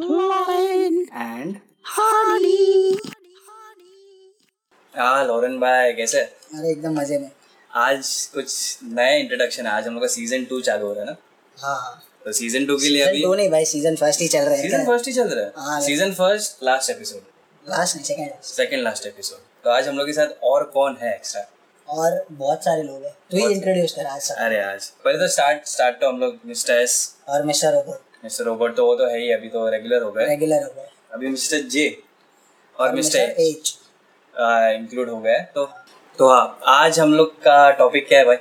Lauren and Harley. हाँ Lauren भाई कैसे? अरे एकदम मज़े में। आज कुछ नया इंट्रोडक्शन है। आज हम लोग का सीज़न टू चालू हो रहा है ना? हाँ हाँ। तो सीज़न टू के लिए अभी टू नहीं भाई सीज़न फ़र्स्ट ही चल रहे सीज़न फ़र्स्ट ही चल रहा हाँ, है season first last episode last नहीं सेकंड सेकंड लास्ट एपिसोड तो आज हम लोग के साथ और कौन है एक्स्ट्रा और बहुत सारे लोग हैं। तू ही इंट्रोड्यूस कर आज अरे आज। पहले तो स्टार्ट स्टार्ट तो हम लोग मिस्टर एस और मिस्टर रोबोट मिस्टर रोबर्ट तो वो तो है ही अभी तो रेगुलर हो गए। रेगुलर हो गए। अभी मिस्टर जे और मिस्टर एच इंक्लूड हो गए तो तो हाँ आज हम लोग का टॉपिक क्या है भाई?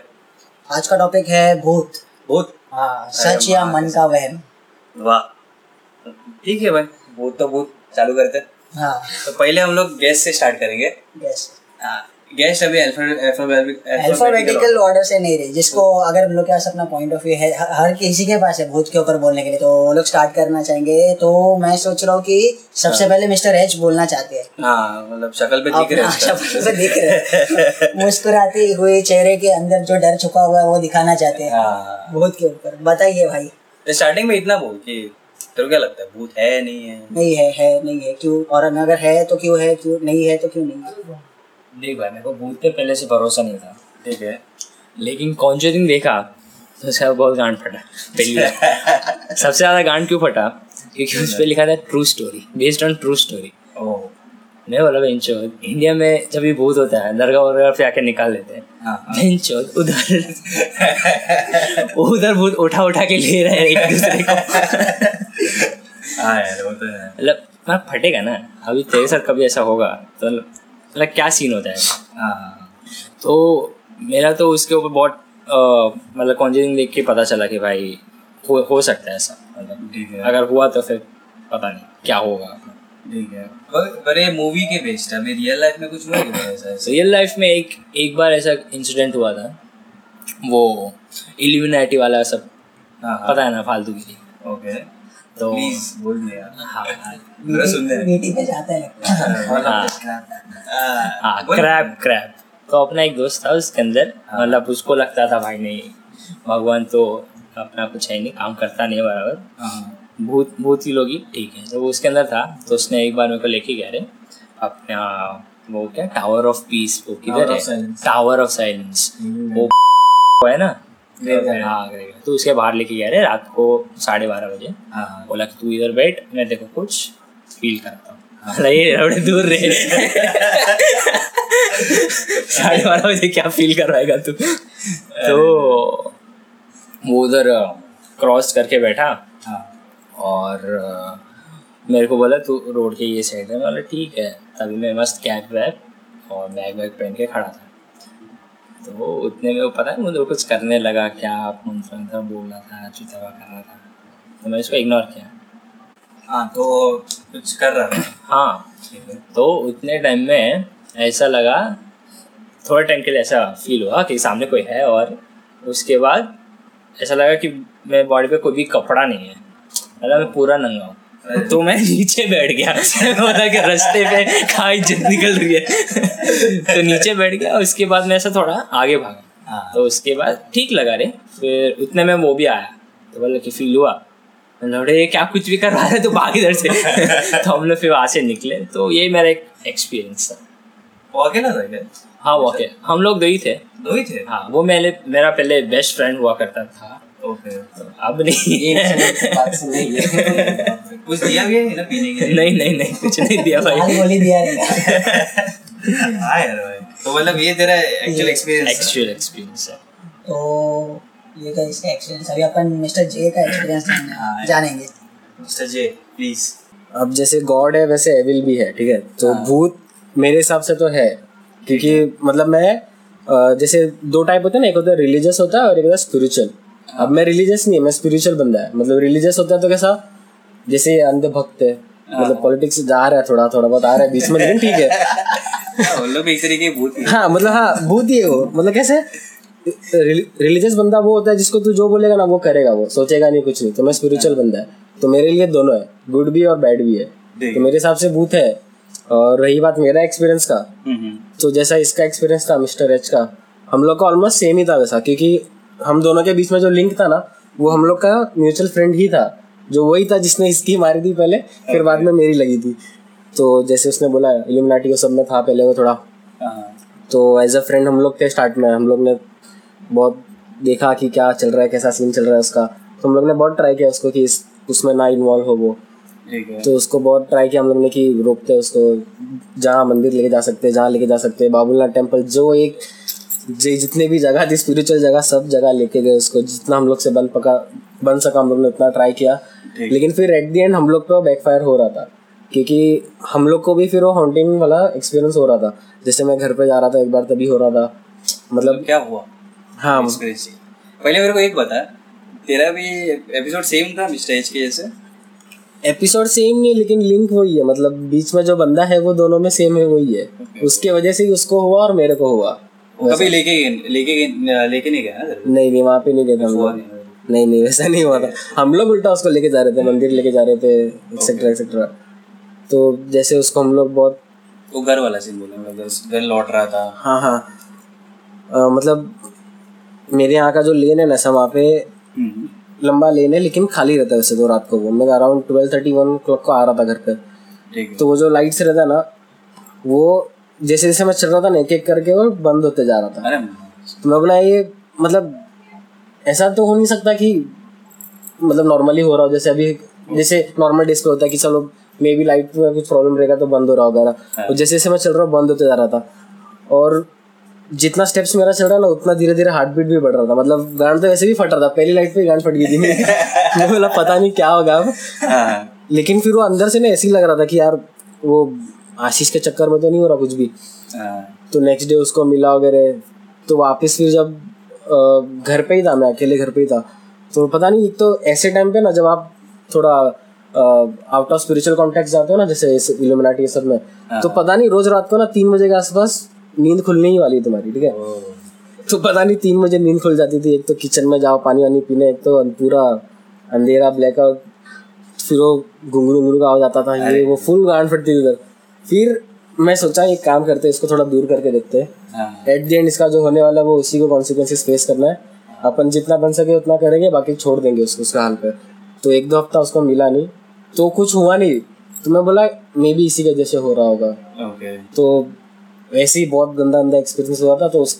आज का टॉपिक है भूत। भूत? हाँ सच या मन का वहम। वाह। ठीक है भाई भूत तो भूत चालू करते हैं। हाँ। तो पहले हम लोग गेस्ट से स्टार्ट करेंगे। यस गेस्ट अभी अल्फाबेटिकल ऑर्डर से नहीं रही जिसको अगर हम लोग के पास अपना पॉइंट ऑफ़ व्यू है हर किसी के पास है भूत के ऊपर बोलने के लिए तो वो लोग स्टार्ट करना चाहेंगे। तो मैं सोच रहा हूँ कि सबसे पहले मिस्टर एच बोलना चाहते हैं। हाँ मतलब शक्ल पे दिख रहे हैं उसका। शब्द दिख रहे हैं। मुस्कुराते हुए चेहरे के अंदर जो डर छुपा हुआ है वो दिखाना चाहते हैं। हाँ। भूत के ऊपर। बताइए भाई। तो स्टार्टिंग में इतना बोल कि तेरे क्या लगता है भूत है नहीं है? नहीं है है नहीं है क्यों? और अगर है तो क्यों है क्यों नहीं है तो क्यों नहीं है? देख भाई मेरे को भूत पे पहले से भरोसा नहीं था ठीक है? लेकिन कॉन्जरिंग देखा तो उसका बहुत गांड फटा पहली बार। सबसे ज़्यादा गांड क्यों फटा? क्योंकि उस पर लिखा था true story based on true story मैं बोला बेंचो इंडिया में जब भी भूत होता है दरगाह वरगाह पे आके निकाल लेते हैं। हाँ हाँ। बेंचो उधर वो उधर भूत उठा उठा के ले रहे हैं एक दूसरे को। हाँ तो है। मतलब मैं फटेगा ना। अभी तेरे साथ कभी ऐसा होगा तो मतलब क्या सीन होता है? हाँ हाँ तो मेरा तो उसके ऊपर बहुत मतलब कॉन्जरिंग देख के पता चला कि भाई हो, हो सकता है ऐसा मतलब। अगर हुआ तो फिर पता नहीं क्या होगा। ठीक है। पर पर ये मूवी के बेस्ड है रियल लाइफ में कुछ हुआ क्या ऐसा? रियल लाइफ में एक एक बार ऐसा इंसिडेंट हुआ था वो इल्यूमिनाटी वाला सब हाँ पता है ना फालतू की। ओके तो प्लीज़ बोल दे यार। हाँ हाँ। मीटिंग पे जाता है लगता है। हाँ हाँ, बोल। क्रैब क्रैब तो अपना एक दोस्त था उसके अंदर। मतलब उसको लगता था भाई नहीं भगवान तो अपना कुछ है नहीं काम करता नहीं बराबर। हाँ, भूत भूत ही लोग ही ठीक है। तो वो उसके अंदर था तो उसने एक बार मेरे को लेके गया रे अपना वो क्या टावर ऑफ़ पीस वो किधर है? टावर ऑफ़ साइलेंस वो है ना? Graveyard. हाँ graveyard. तो उसके बाहर लेके गया रे रात को साढ़े बारह बजे। हाँ, हाँ। बोला कि तू इधर बैठ मैं देखो कुछ फील करता हूँ। बड़े दूर रहे साढ़े बारह बजे क्या फील करवाएगा तू? तो वो उधर क्रॉस करके बैठा। हाँ। और मेरे को बोला तू रोड के ये साइड है? मैं बोला ठीक है। तभी मैं मस्त कैप वैप और बैग वैग पहन के खड़ा था। तो उतने में वो पता है मुझे वो कुछ करने लगा क्या मंत्र मंत्र बोल रहा था चुतवा कर रहा था। तो मैं उसको इग्नोर किया। हाँ तो कुछ कर रहा था। हाँ है। तो उतने टाइम में ऐसा लगा थोड़े टाइम के लिए ऐसा फील हुआ कि सामने कोई है और उसके बाद ऐसा लगा कि मेरे बॉडी पे कोई भी कपड़ा नहीं है। मतलब मैं पूरा नंगा हूँ। तो मैं नीचे बैठ गया। बोला कि रास्ते पे कहाँ इज़्ज़त निकल रही है। तो नीचे बैठ गया उसके बाद मैं ऐसा थोड़ा आगे भागा। हाँ। तो उसके बाद ठीक लगा रे। फिर उतने में वो भी आया। तो बोला कि फील हुआ। ये क्या कुछ भी करवा रहा है तो भाग इधर से? तो हम लोग फिर वहाँ से निकले। तो ये मेरा एक एक्सपीरियंस था। वो अकेला था क्या? हाँ वो. हम लोग दो ही थे। दो ही थे? हाँ वो मैंने मेरा पहले बेस्ट फ्रेंड हुआ करता था। ओके अब नहीं कुछ दिया भी है ना पीने के लिए नहीं नहीं नहीं कुछ नहीं दिया हाल भाई गोली दिया हाँ यार भाई तो मतलब ये तेरा एक्चुअल एक्सपीरियंस एक्चुअल एक्सपीरियंस है तो ये का इसका एक्सपीरियंस अभी अपन मिस्टर जे का एक्सपीरियंस। जानेंगे मिस्टर जे प्लीज़ अब जैसे गॉड है वैसे एविल भी है ठीक है तो। भूत मेरे हिसाब से तो है क्योंकि मतलब मैं जैसे दो टाइप होते हैं ना एक होता है रिलीजियस होता है और एक होता है स्पिरिचुअल अब मैं रिलीजियस नहीं है मैं स्पिरिचुअल बंदा है। मतलब रिलीजियस होता है तो कैसा? जैसे ये अंधे भक्त है मतलब पॉलिटिक्स जा रहा है थोड़ा थोड़ा बहुत आ रहा है बीच में लेकिन ठीक है। उन एक तरीके भूत हाँ। मतलब हाँ भूत ही है वो। मतलब कैसे? रिलीजियस बंदा वो होता है जिसको तू जो बोलेगा ना वो करेगा वो सोचेगा नहीं कुछ नहीं। तो मैं स्पिरिचुअल बंदा है। तो मेरे लिए दोनों है गुड भी और बैड भी है। तो मेरे हिसाब से भूत है। और रही बात मेरा एक्सपीरियंस का। हम्म, हम्म। तो जैसा इसका एक्सपीरियंस था मिस्टर एच का हम लोग का ऑलमोस्ट सेम ही था वैसा क्योंकि हम दोनों के बीच में जो लिंक था ना वो हम लोग का म्यूचुअल फ्रेंड ही था जो वही था जिसने इसकी मारी थी पहले फिर बाद में मेरी लगी थी। तो जैसे उसने बोला इल्यूमिनाटी को सब में था पहले वो थोड़ा। हाँ, तो एज अ फ्रेंड हम लोग थे स्टार्ट में हम लोग ने बहुत देखा कि क्या चल रहा है कैसा सीन चल रहा है उसका। तो हम लोग ने बहुत ट्राई किया उसको कि इस उसमें ना इन्वॉल्व हो वो। तो उसको बहुत ट्राई किया हम लोग ने कि रोकते उसको जहाँ मंदिर लेके जा सकते हैं जहाँ लेके जा सकते हैं बाबुलनाथ टेंपल जो एक जे जितने भी जगह थी स्पिरिचुअल जगह सब जगह लेके गए उसको। जितना हम लोग से बन पका बन सका हम लोग ने उतना ट्राई किया। लेकिन फिर एट दी एंड हम लोग पे बैकफायर हो रहा था। क्योंकि हम लोग को भी फिर वो हॉन्टिंग वाला एक्सपीरियंस हो रहा था। जैसे मैं घर पे जा रहा था एक बार तभी हो रहा था। मतलब मतलब क्या हुआ? हाँ। पहले मेरे को एक बता तेरा भी एपिसोड सेम था मिस्टर एच के जैसे? एपिसोड सेम नहीं लेकिन लिंक वही है। मतलब बीच में जो बंदा है वो दोनों में सेम है वही है। Okay. उसके वजह से ही उसको हुआ और मेरे को हुआ। कभी लेके गए- लेके गए- लेके नहीं गया ना नहीं नहीं वहाँ पे नहीं गए थे हम लोग। नहीं। नहीं वैसा नहीं हुआ था। हम लोग उल्टा उसको लेके जा रहे थे मंदिर लेके जा रहे थे एक्सेट्रा एक्सेट्रा तो जैसे उसको हम लोग बहुत वो घर वाला सीन बोला मतलब घर लौट रहा था। हाँ हाँ। मतलब मेरे यहाँ का जो लेन है ना ऐसा वहाँ पे हम्म, लंबा लेन है लेकिन खाली रहता है वैसे तो रात को वो। मैं around twelve thirty one clock को आ रहा था घर पे। ठीक तो वो जो लाइट से रहता है ना वो जैसे जैसे मैं चल रहा था ना एक एक करके वो बंद होते जा रहा था। अरे तो मैं बोला ये मतलब ऐसा तो हो नहीं सकता कि मतलब नॉर्मली हो रहा हो जैसे अभी जैसे नॉर्मल डेज़ पे होता है कि चलो मे बी लाइट में कुछ प्रॉब्लम रहेगा तो बंद हो रहा होगा तो जैसे जैसे मैं चल रहा हूँ बंद होते जा रहा था। और जितना स्टेप्स मेरा चल रहा ना उतना धीरे धीरे हार्ट बीट भी बढ़ रहा था। मतलब गांड तो वैसे भी फट रहा था पहली लाइट पे गांड फट गई थी। मैं बोला पता नहीं क्या होगा अब। हाँ। लेकिन फिर वो अंदर से ना ऐसे ही लग रहा था कि यार वो आशीष के चक्कर में तो नहीं हो रहा कुछ भी। हाँ तो नेक्स्ट डे उसको मिला वगैरह। तो वापस फिर जब घर पे ही था मैं अकेले घर पे ही था। तो पता नहीं एक तो ऐसे टाइम पे ना जब आप थोड़ा आउट ऑफ़ स्पिरिचुअल कॉन्टेक्ट जाते हो ना जैसे इल्यूमिनाटी ये सब में तो पता नहीं रोज रात को ना तीन बजे के आसपास नींद खुलने ही वाली है तुम्हारी ठीक है? तो पता नहीं तीन बजे नींद खुल जाती थी। एक तो किचन में जाओ पानी वानी पीने एक तो पूरा अंधेरा ब्लैकआउट फिर वो घुंगरू घुंगरू का आवाज़ आता था ये वो फुल गांड फटती थी उधर। फिर मैं सोचा एक काम करते इसको थोड़ा दूर करके देखते हैं। हाँ। एट द एंड इसका जो होने वाला है वो उसी को कॉन्सिक्वेंसेस फेस करना है। अपन जितना बन सके उतना करेंगे बाकी छोड़ देंगे उसको उसका हाल पे। तो एक दो हफ़्ता उसको मिला नहीं। तो कुछ हुआ नहीं। तो मैं बोला मे बी इसी की वजह से हो रहा होगा। ओके तो वैसे ही बहुत गंदा गंदा एक्सपीरियंस हुआ था तो उस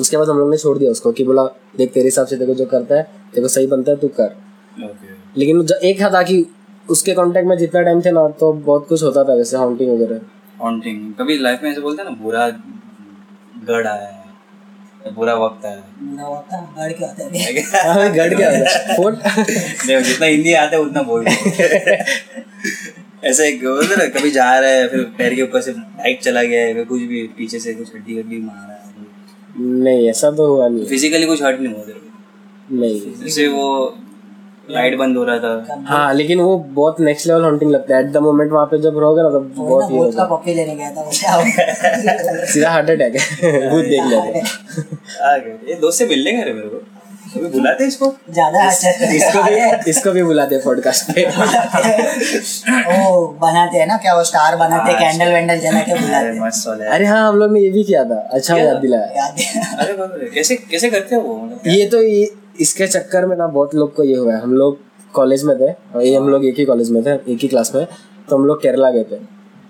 उसके बाद हम लोग ने छोड़ दिया उसको कि बोला देख तेरे हिसाब से देखो जो करता है देखो सही बनता है तू कर। ओके लेकिन एक था कि उसके कांटेक्ट में जितना टाइम थे ना तो बहुत कुछ होता था वैसे हाउंटिंग वगैरह। हॉन्टिंग कभी लाइफ में ऐसे बोलते हैं ना बुरा गढ़ आया है बुरा वक्त है। बुरा होता है गड़ के होता है। हाँ, गड़ क्या होता है? फ़ोन देखो जितना हिंदी आता है उतना बोल ऐसे एक बोलते ना कभी जा रहा है फिर पैर के ऊपर से बाइक चला गया है कुछ भी पीछे से कुछ हड्डी हड्डी मारा है नहीं ऐसा तो हुआ नहीं। फिजिकली कुछ हर्ट नहीं हुआ नहीं। जैसे वो लाइट बंद हो रहा था। हाँ लेकिन वो बहुत नेक्स्ट लेवल हॉन्टिंग लगता है। एट द मोमेंट वहाँ पे जब रहोगे ना तो बहुत ही का पप्पी लेने गया था सीधा हार्ट अटैक है। भूत देख लेते ये दोस्त से मिलने गए मेरे को। कभी बुलाते इसको? ज़्यादा अच्छा इसको भी इसको भी बुलाते हैं पॉडकास्ट पे। वो बनाते हैं ना क्या वो स्टार बनाते हैं कैंडल वैंडल जला के बुलाते अरे हैं। है। अरे हाँ हम लोग ने ये भी किया था। अच्छा याद दिलाया। याद अरे कैसे कैसे करते हो वो? मतलब ये तो इसके चक्कर में ना बहुत लोग को ये हुआ है। हम लोग कॉलेज में थे और ये हम लोग एक ही कॉलेज में थे एक ही क्लास में। तो हम लोग केरला गए थे।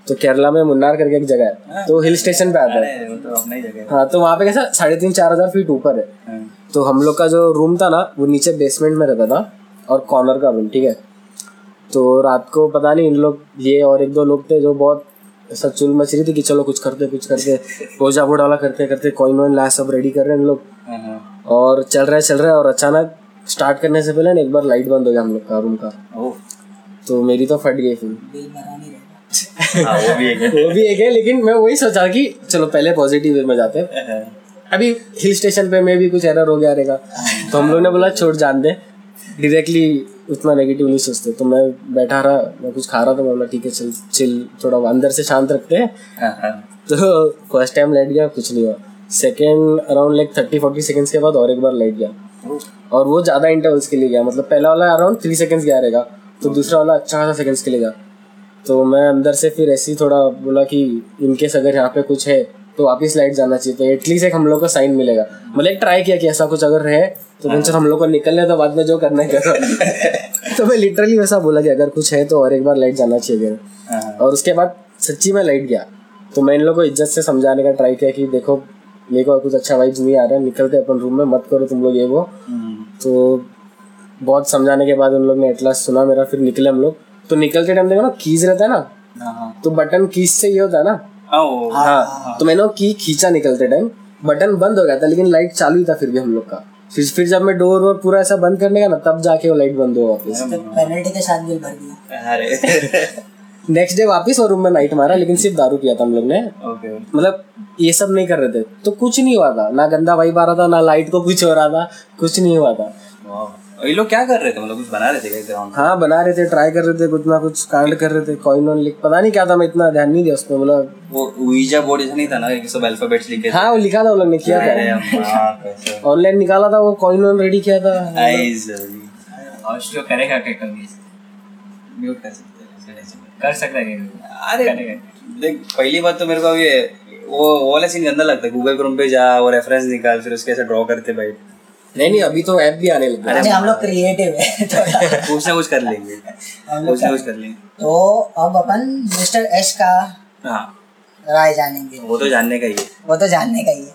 तो केरला में मुन्नार करके एक जगह है। तो हिल स्टेशन पे आता है। तो ही है। हाँ तो वहाँ पे कैसा साढ़े तीन चार हज़ार फीट ऊपर है। हाँ। तो हम लोग का जो रूम था ना वो नीचे बेसमेंट में रहता था और कॉर्नर का रूम ठीक है। तो रात को पता नहीं इन लोग ये और एक दो लोग थे जो बहुत ऐसा चुल मच रही थी कि चलो कुछ करते कुछ करते पूजा वोजा वाला करते करते कॉइन वॉइन लाया सब रेडी कर रहे हैं इन लोग। हाँ, हाँ। और चल रहा है चल रहा है और अचानक स्टार्ट करने से पहले ना एक बार लाइट बंद हो गया हम लोग का रूम का। ओह। तो मेरी तो फट गई फिर बिल भरा नहीं रहता। हाँ वो भी एक है। वो भी एक है लेकिन मैं वही सोचा कि चलो पहले पॉजिटिव वे में जाते हैं। अभी हिल स्टेशन पे में भी कुछ एरर हो गया रहेगा। तो हम लोग ने बोला छोड़ जान दे। डायरेक्टली उतना नेगेटिव नहीं सोचते। तो मैं बैठा रहा मैं कुछ खा रहा था मैं बोला ठीक है चल चिल थोड़ा अंदर से शांत रखते हैं। हाँ, हाँ। तो फ़र्स्ट टाइम लाइट गया कुछ नहीं हुआ। Second around like thirty forty seconds के बाद और एक बार लाइट गया। और वो ज़्यादा इंटरवल्स के लिए गया। मतलब पहला वाला अराउंड थ्री सेकेंड्स गया रहेगा तो दूसरा वाला अच्छा खासा सेकेंड्स के लिए गया। तो मैं अंदर से फिर ऐसे ही थोड़ा बोला कि इनकेस अगर यहाँ पे कुछ है तो वापस लाइट जाना चाहिए। तो एटलीस्ट एक हम लोग को साइन मिलेगा। मतलब एक ट्राई किया कि ऐसा कुछ अगर है तो टेंशन हम लोग को निकलने तो बाद में जो करना है करो। तो मैं लिटरली वैसा बोला कि अगर कुछ है तो और एक बार लाइट जाना चाहिए घर हाँ। और उसके बाद सच्ची में लाइट गया। तो मैं इन लोग को इज़्ज़त से समझाने का ट्राई किया कि देखो मेरे को कुछ अच्छा वाइब्स नहीं आ रहा है। निकलते अपन रूम में मत करो तुम लोग ये वो। हम्म, तो बहुत समझाने के बाद उन लोग ने एटलास सुना मेरा फिर निकले हम लोग। तो निकलते टाइम देखो ना कीज रहता है ना? हाँ, हाँ। तो बटन कीज से ये होता है ना? हाँ, हाँ तो मैंने की खींचा निकलते टाइम बटन बंद हो गया था लेकिन लाइट चालू ही था फिर भी हम लोग का। फिर फिर जब मैं डोर वोर पूरा ऐसा बंद करने का ना तब जाके वो लाइट बंद हुआ वापस। तो पेनल्टी के साथ बिल भर दिया। अरे। नेक्स्ट डे वापस और रूम में नाइट मारा लेकिन सिर्फ़ दारू पिया था हम लोग ने। ओके मतलब ये सब नहीं कर रहे थे। तो कुछ नहीं हुआ था। ना गंदा वाइब आ रहा था ना लाइट को कुछ हो रहा था। कुछ नहीं हुआ था। ये लोग क्या कर रहे थे? मतलब कुछ बना रहे थे ग्राउंड हाँ बना रहे थे ट्राई कर रहे थे कुछ ना कुछ कांड कर रहे थे कॉइन ऑन लिख पता नहीं क्या था मैं इतना ध्यान नहीं दिया उसमें मतलब वो वीज़ा बोर्ड नहीं था ना कि सब अल्फाबेट्स लिखे हाँ वो लिखा था वो लोग ने किया था। ऑनलाइन निकाला था वो कॉइन ऑन रेडी किया था। करेगा क्या कभी म्यूट कर। कर सकता है अरे देख पहली बात तो मेरे को अब ये वो वो वाला सीन गंदा लगता है। गूगल क्रोम पे जा वो रेफरेंस निकाल फिर उसके ऐसे ड्रॉ करते भाई। नहीं नहीं अभी तो ऐप भी आने लगे अरे हम लोग क्रिएटिव है कुछ ना कुछ कर लेंगे। कुछ ना कुछ कर लेंगे। तो अब अपन मिस्टर एस का हाँ। राय जानेंगे। वो तो जानने का ही है। वो तो जानने का ही है।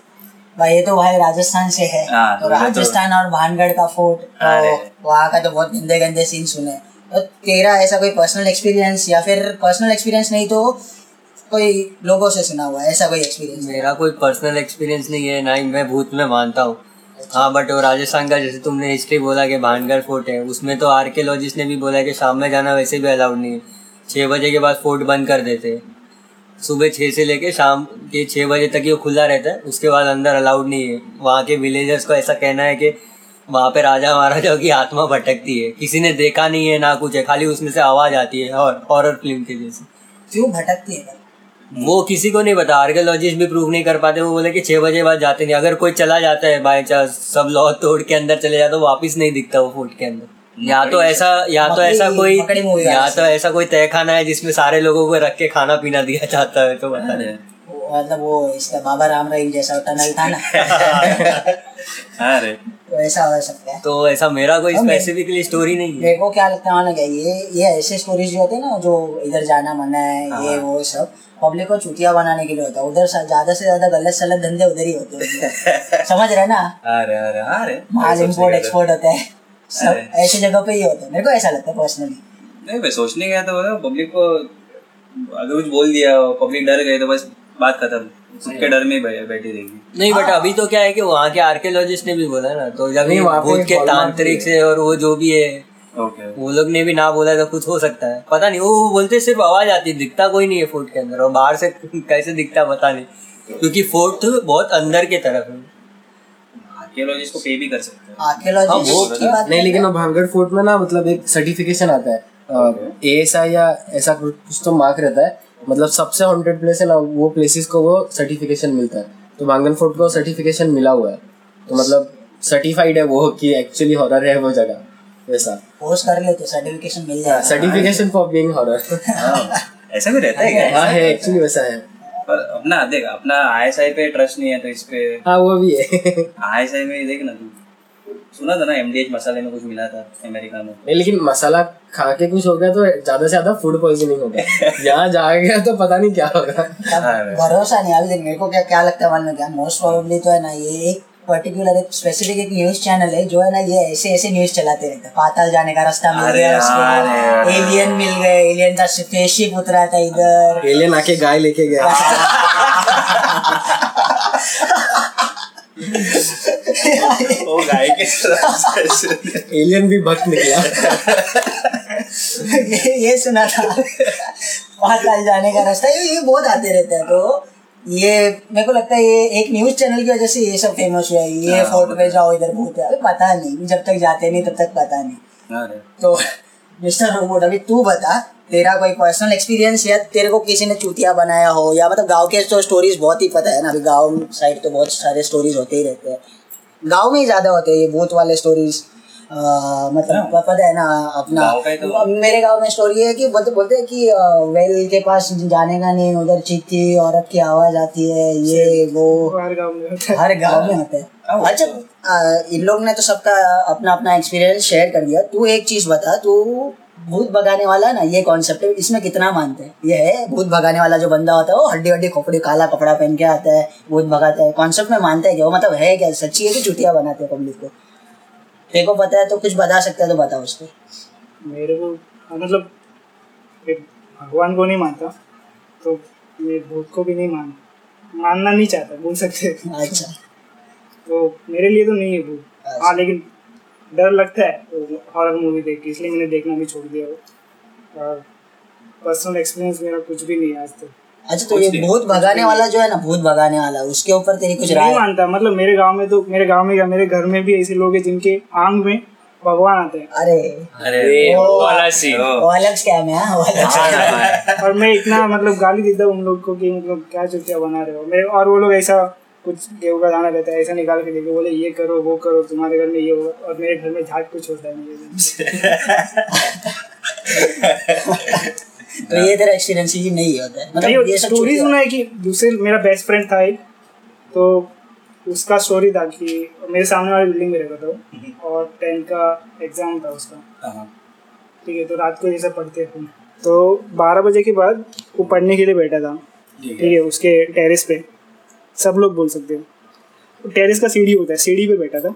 भाई ये तो भाई राजस्थान से है। हाँ, तो तो तो- राजस्थान और भानगढ़ का फोर्ट तो वहाँ का तो बहुत गंदे गंदे सीन। सुने तो तेरा ऐसा कोई पर्सनल एक्सपीरियंस या फिर पर्सनल एक्सपीरियंस नहीं तो कोई लोगों से सुना हुआ ऐसा कोई एक्सपीरियंस मेरा कोई पर्सनल एक्सपीरियंस नहीं है ना ही मैं भूत में मानता हूँ। हाँ बट वो राजस्थान का जैसे तुमने हिस्ट्री बोला कि भानगढ़ फोर्ट है उसमें तो आर्कियोलॉजिस्ट ने भी बोला कि शाम में जाना वैसे भी अलाउड नहीं है। छः बजे के बाद फोर्ट बंद कर देते सुबह छः से लेके शाम के छः बजे तक ये खुला रहता है उसके बाद अंदर अलाउड नहीं है। वहाँ के विलेजर्स को ऐसा कहना है कि वहाँ पे राजा महाराजाओं की आत्मा भटकती है। किसी ने देखा नहीं है ना कुछ है खाली उसमें से आवाज़ आती है और हॉरर फ़िल्म के जैसे। क्यों भटकती है? वो किसी को नहीं पता आर्कियोलॉजिस्ट भी प्रूव नहीं कर पाते वो बोले कि छह बजे बाद जाते नहीं। अगर कोई चला जाता है बाई चांस सब लॉ तोड़ के अंदर चले जाते तो वापिस नहीं दिखता वो फोर्ट के अंदर। या तो ऐसा या तो ऐसा कोई या तो ऐसा कोई तय खाना है जिसमें सारे लोगों को रख के खाना पीना दिया जाता है तो बता नहीं वो मतलब वो इसका बाबा राम रहीम जैसा टनल था ना अरे तो ऐसा हो सकता है। तो ऐसा मेरा कोई हाँ, स्पेसिफिकली स्टोरी नहीं है। मेरे को क्या लगता है मालूम क्या ये ये ऐसे स्टोरीज जो होते हैं ना जो इधर जाना मना है ये हाँ। वो सब पब्लिक को चुतिया बनाने के लिए होता है। उधर ज़्यादा से ज़्यादा गलत सलत धंधे उधर ही होते हैं। समझ रहे ना? अरे अरे अरे माल इम्पोर्ट एक्सपोर्ट होता है। सब। ऐसी जगह पे ही होता है। मेरे को ऐसा लगता है पर्सनली नहीं मैं सोचने गया तो पब्लिक को अगर कुछ बोल दिया पब्लिक डर गए तो बस बात खत्म। सबके डर में बैठी रहेगी। नहीं बट अभी तो क्या है कि वहाँ के आर्कियोलॉजिस्ट ने भी बोला ना तो जब भूत के तांत्रिक से और वो जो भी है ओके वो लोग ने भी ना बोला तो कुछ हो सकता है। पता नहीं वो बोलते सिर्फ़ आवाज़ आती है दिखता कोई नहीं है फोर्ट के अंदर और बाहर से कैसे दिखता पता नहीं। क्योंकि फोर्ट बहुत अंदर की तरफ़ है। आर्कियोलॉजिस्ट को पे भी कर सकते हैं। हाँ, की बात नहीं लेकिन भानगढ़ फोर्ट में ना मतलब एक सर्टिफिकेशन आता है। ए एस आई या ऐसा कुछ तो मार्क रहता है। मतलब सबसे हॉन्टेड प्लेस है ना वो प्लेसेस को वो सर्टिफिकेशन मिलता है। तो भांगन फोर्ट को सर्टिफिकेशन मिला हुआ है। तो मतलब सर्टिफाइड है वो कि एक्चुअली हॉरर है वो जगह वैसा। पोस्ट कर लेते सर्टिफिकेशन मिल जाएगा। सर्टिफिकेशन फॉर बीइंग हॉरर हाँ, ऐसा भी रहता है क्या? हाँ है एक्चुअली वैसा है। पर अपना देख अपना आईएसआई पे ट्रस्ट नहीं है तो इस पे हाँ वो भी है। आईएसआई में देख ना तू। सुना था ना एमडीएच मसाले में कुछ मिला था अमेरिका में? लेकिन मसाला खा के कुछ हो गया तो ज़्यादा से ज़्यादा फ़ूड पॉइजनिंग हो गया। यहाँ जा गया तो पता नहीं क्या होगा भरोसा नहीं अभी मेरे को क्या क्या लगता है मालूम है क्या? मोस्ट प्रोबेबली तो है ना ये एक पर्टिकुलर एक स्पेसिफिक एक न्यूज़ चैनल है जो है ना ये ऐसे ऐसे न्यूज़ चलाते रहते हैं। पाताल जाने का रास्ता मिल गया उसको एलियन मिल गए एलियन का स्पेसशिप उतरा था इधर। एलियन आके गाय लेके गया। वो गाय के एलियन भी भक्त निकला। ये ये सुना था। पाताल जाने का रास्ता। ये ये बहुत आते रहते हैं तो ये मेरे को लगता है ये एक न्यूज़ चैनल की वजह से ये सब फ़ेमस हुआ है। ये हाँ, फ़ोटो पे जाओ इधर भूत है। अबे पता नहीं जब तक जाते नहीं तब तक पता नहीं। तो मिस्टर रोबोट अभी तू बता तेरा कोई पर्सनल एक्सपीरियंस या तेरे को किसी ने चूतिया बनाया हो? या मतलब गाँव के तो स्टोरीज बहुत ही पता है ना अभी गाँव साइड तो बहुत सारे स्टोरीज होते ही रहते हैं। गाँव में ही ज़्यादा होते हैं ये भूत वाले स्टोरीज मतलब प- पता है ना अपना ही तो- मेरे गाँव में स्टोरी है कि बोलते बोलते हैं कि वेल के पास जाने का नहीं उधर चीखती औरत की आवाज़ आती है ये वो। हर गाँव में हर गाँव में होता है। अच्छा इन लोग ने तो सबका अपना अपना एक्सपीरियंस शेयर कर दिया। तू एक चीज़ बता तू भूत भगाने वाला ना ये कॉन्सेप्ट है इसमें कितना मानते हैं? ये है भूत भगाने वाला जो बंदा होता है वो हड्डी हड्डी खोपड़ी काला कपड़ा पहन के आता है भूत भगाता है। कॉन्सेप्ट में मानते हैं क्या? वो मतलब है क्या? सच्ची है कि चुटिया बनाते हैं पब्लिक को? तेरे को पता है तो कुछ बता सकता है तो बता उसको। मेरे को हाँ, मतलब भगवान को नहीं मानता तो मैं भूत को भी नहीं मान मानना नहीं चाहता बोल सकते अच्छा। तो मेरे लिए तो नहीं है भूत। हाँ लेकिन डर लगता है तो हॉरर मूवी देख के इसलिए मैंने देखना भी छोड़ दिया। वो और पर्सनल एक्सपीरियंस मेरा कुछ भी नहीं है आज तक। अच्छा तो ये भूत भगाने वाला जो है ना भूत भगाने वाला उसके ऊपर तेरी कुछ राय नहीं मानता मतलब मेरे गाँव में तो मेरे गाँव में क्या मेरे घर में भी ऐसे लोग हैं जिनके आंग में भगवान आते हैं। अरे। अरे वो वाला सीन वो अलग स्कैम है हाँ, वो अलग scam है। और मैं इतना मतलब गाली देता हूँ उन लोग को कि मतलब क्या चुतिया बना रहे हो। मेरे और वो लोग ऐसा कुछ गेहूँ का दाना रहता है ऐसा निकाल के देखे बोले ये करो वो करो तुम्हारे घर में ये होगा। और मेरे घर में झाट कुछ होता है तो ये तेरा एक्सपीरियंस ही नहीं होता है। मतलब ये स्टोरी सुना है कि दूसरे मेरा बेस्ट फ्रेंड था एक तो उसका स्टोरी था कि मेरे सामने वाली बिल्डिंग में रहता था वो, और टेंथ का एग्ज़ाम था उसका। हाँ। ठीक है तो रात को जैसे पढ़ते थे। तो बारह बजे के बाद वो पढ़ने के लिए बैठा था। ठीक है। उसके टेरेस पे। सब लोग बोल सकते हो। टेरेस का सीढ़ी होता है सीढ़ी पे बैठा था।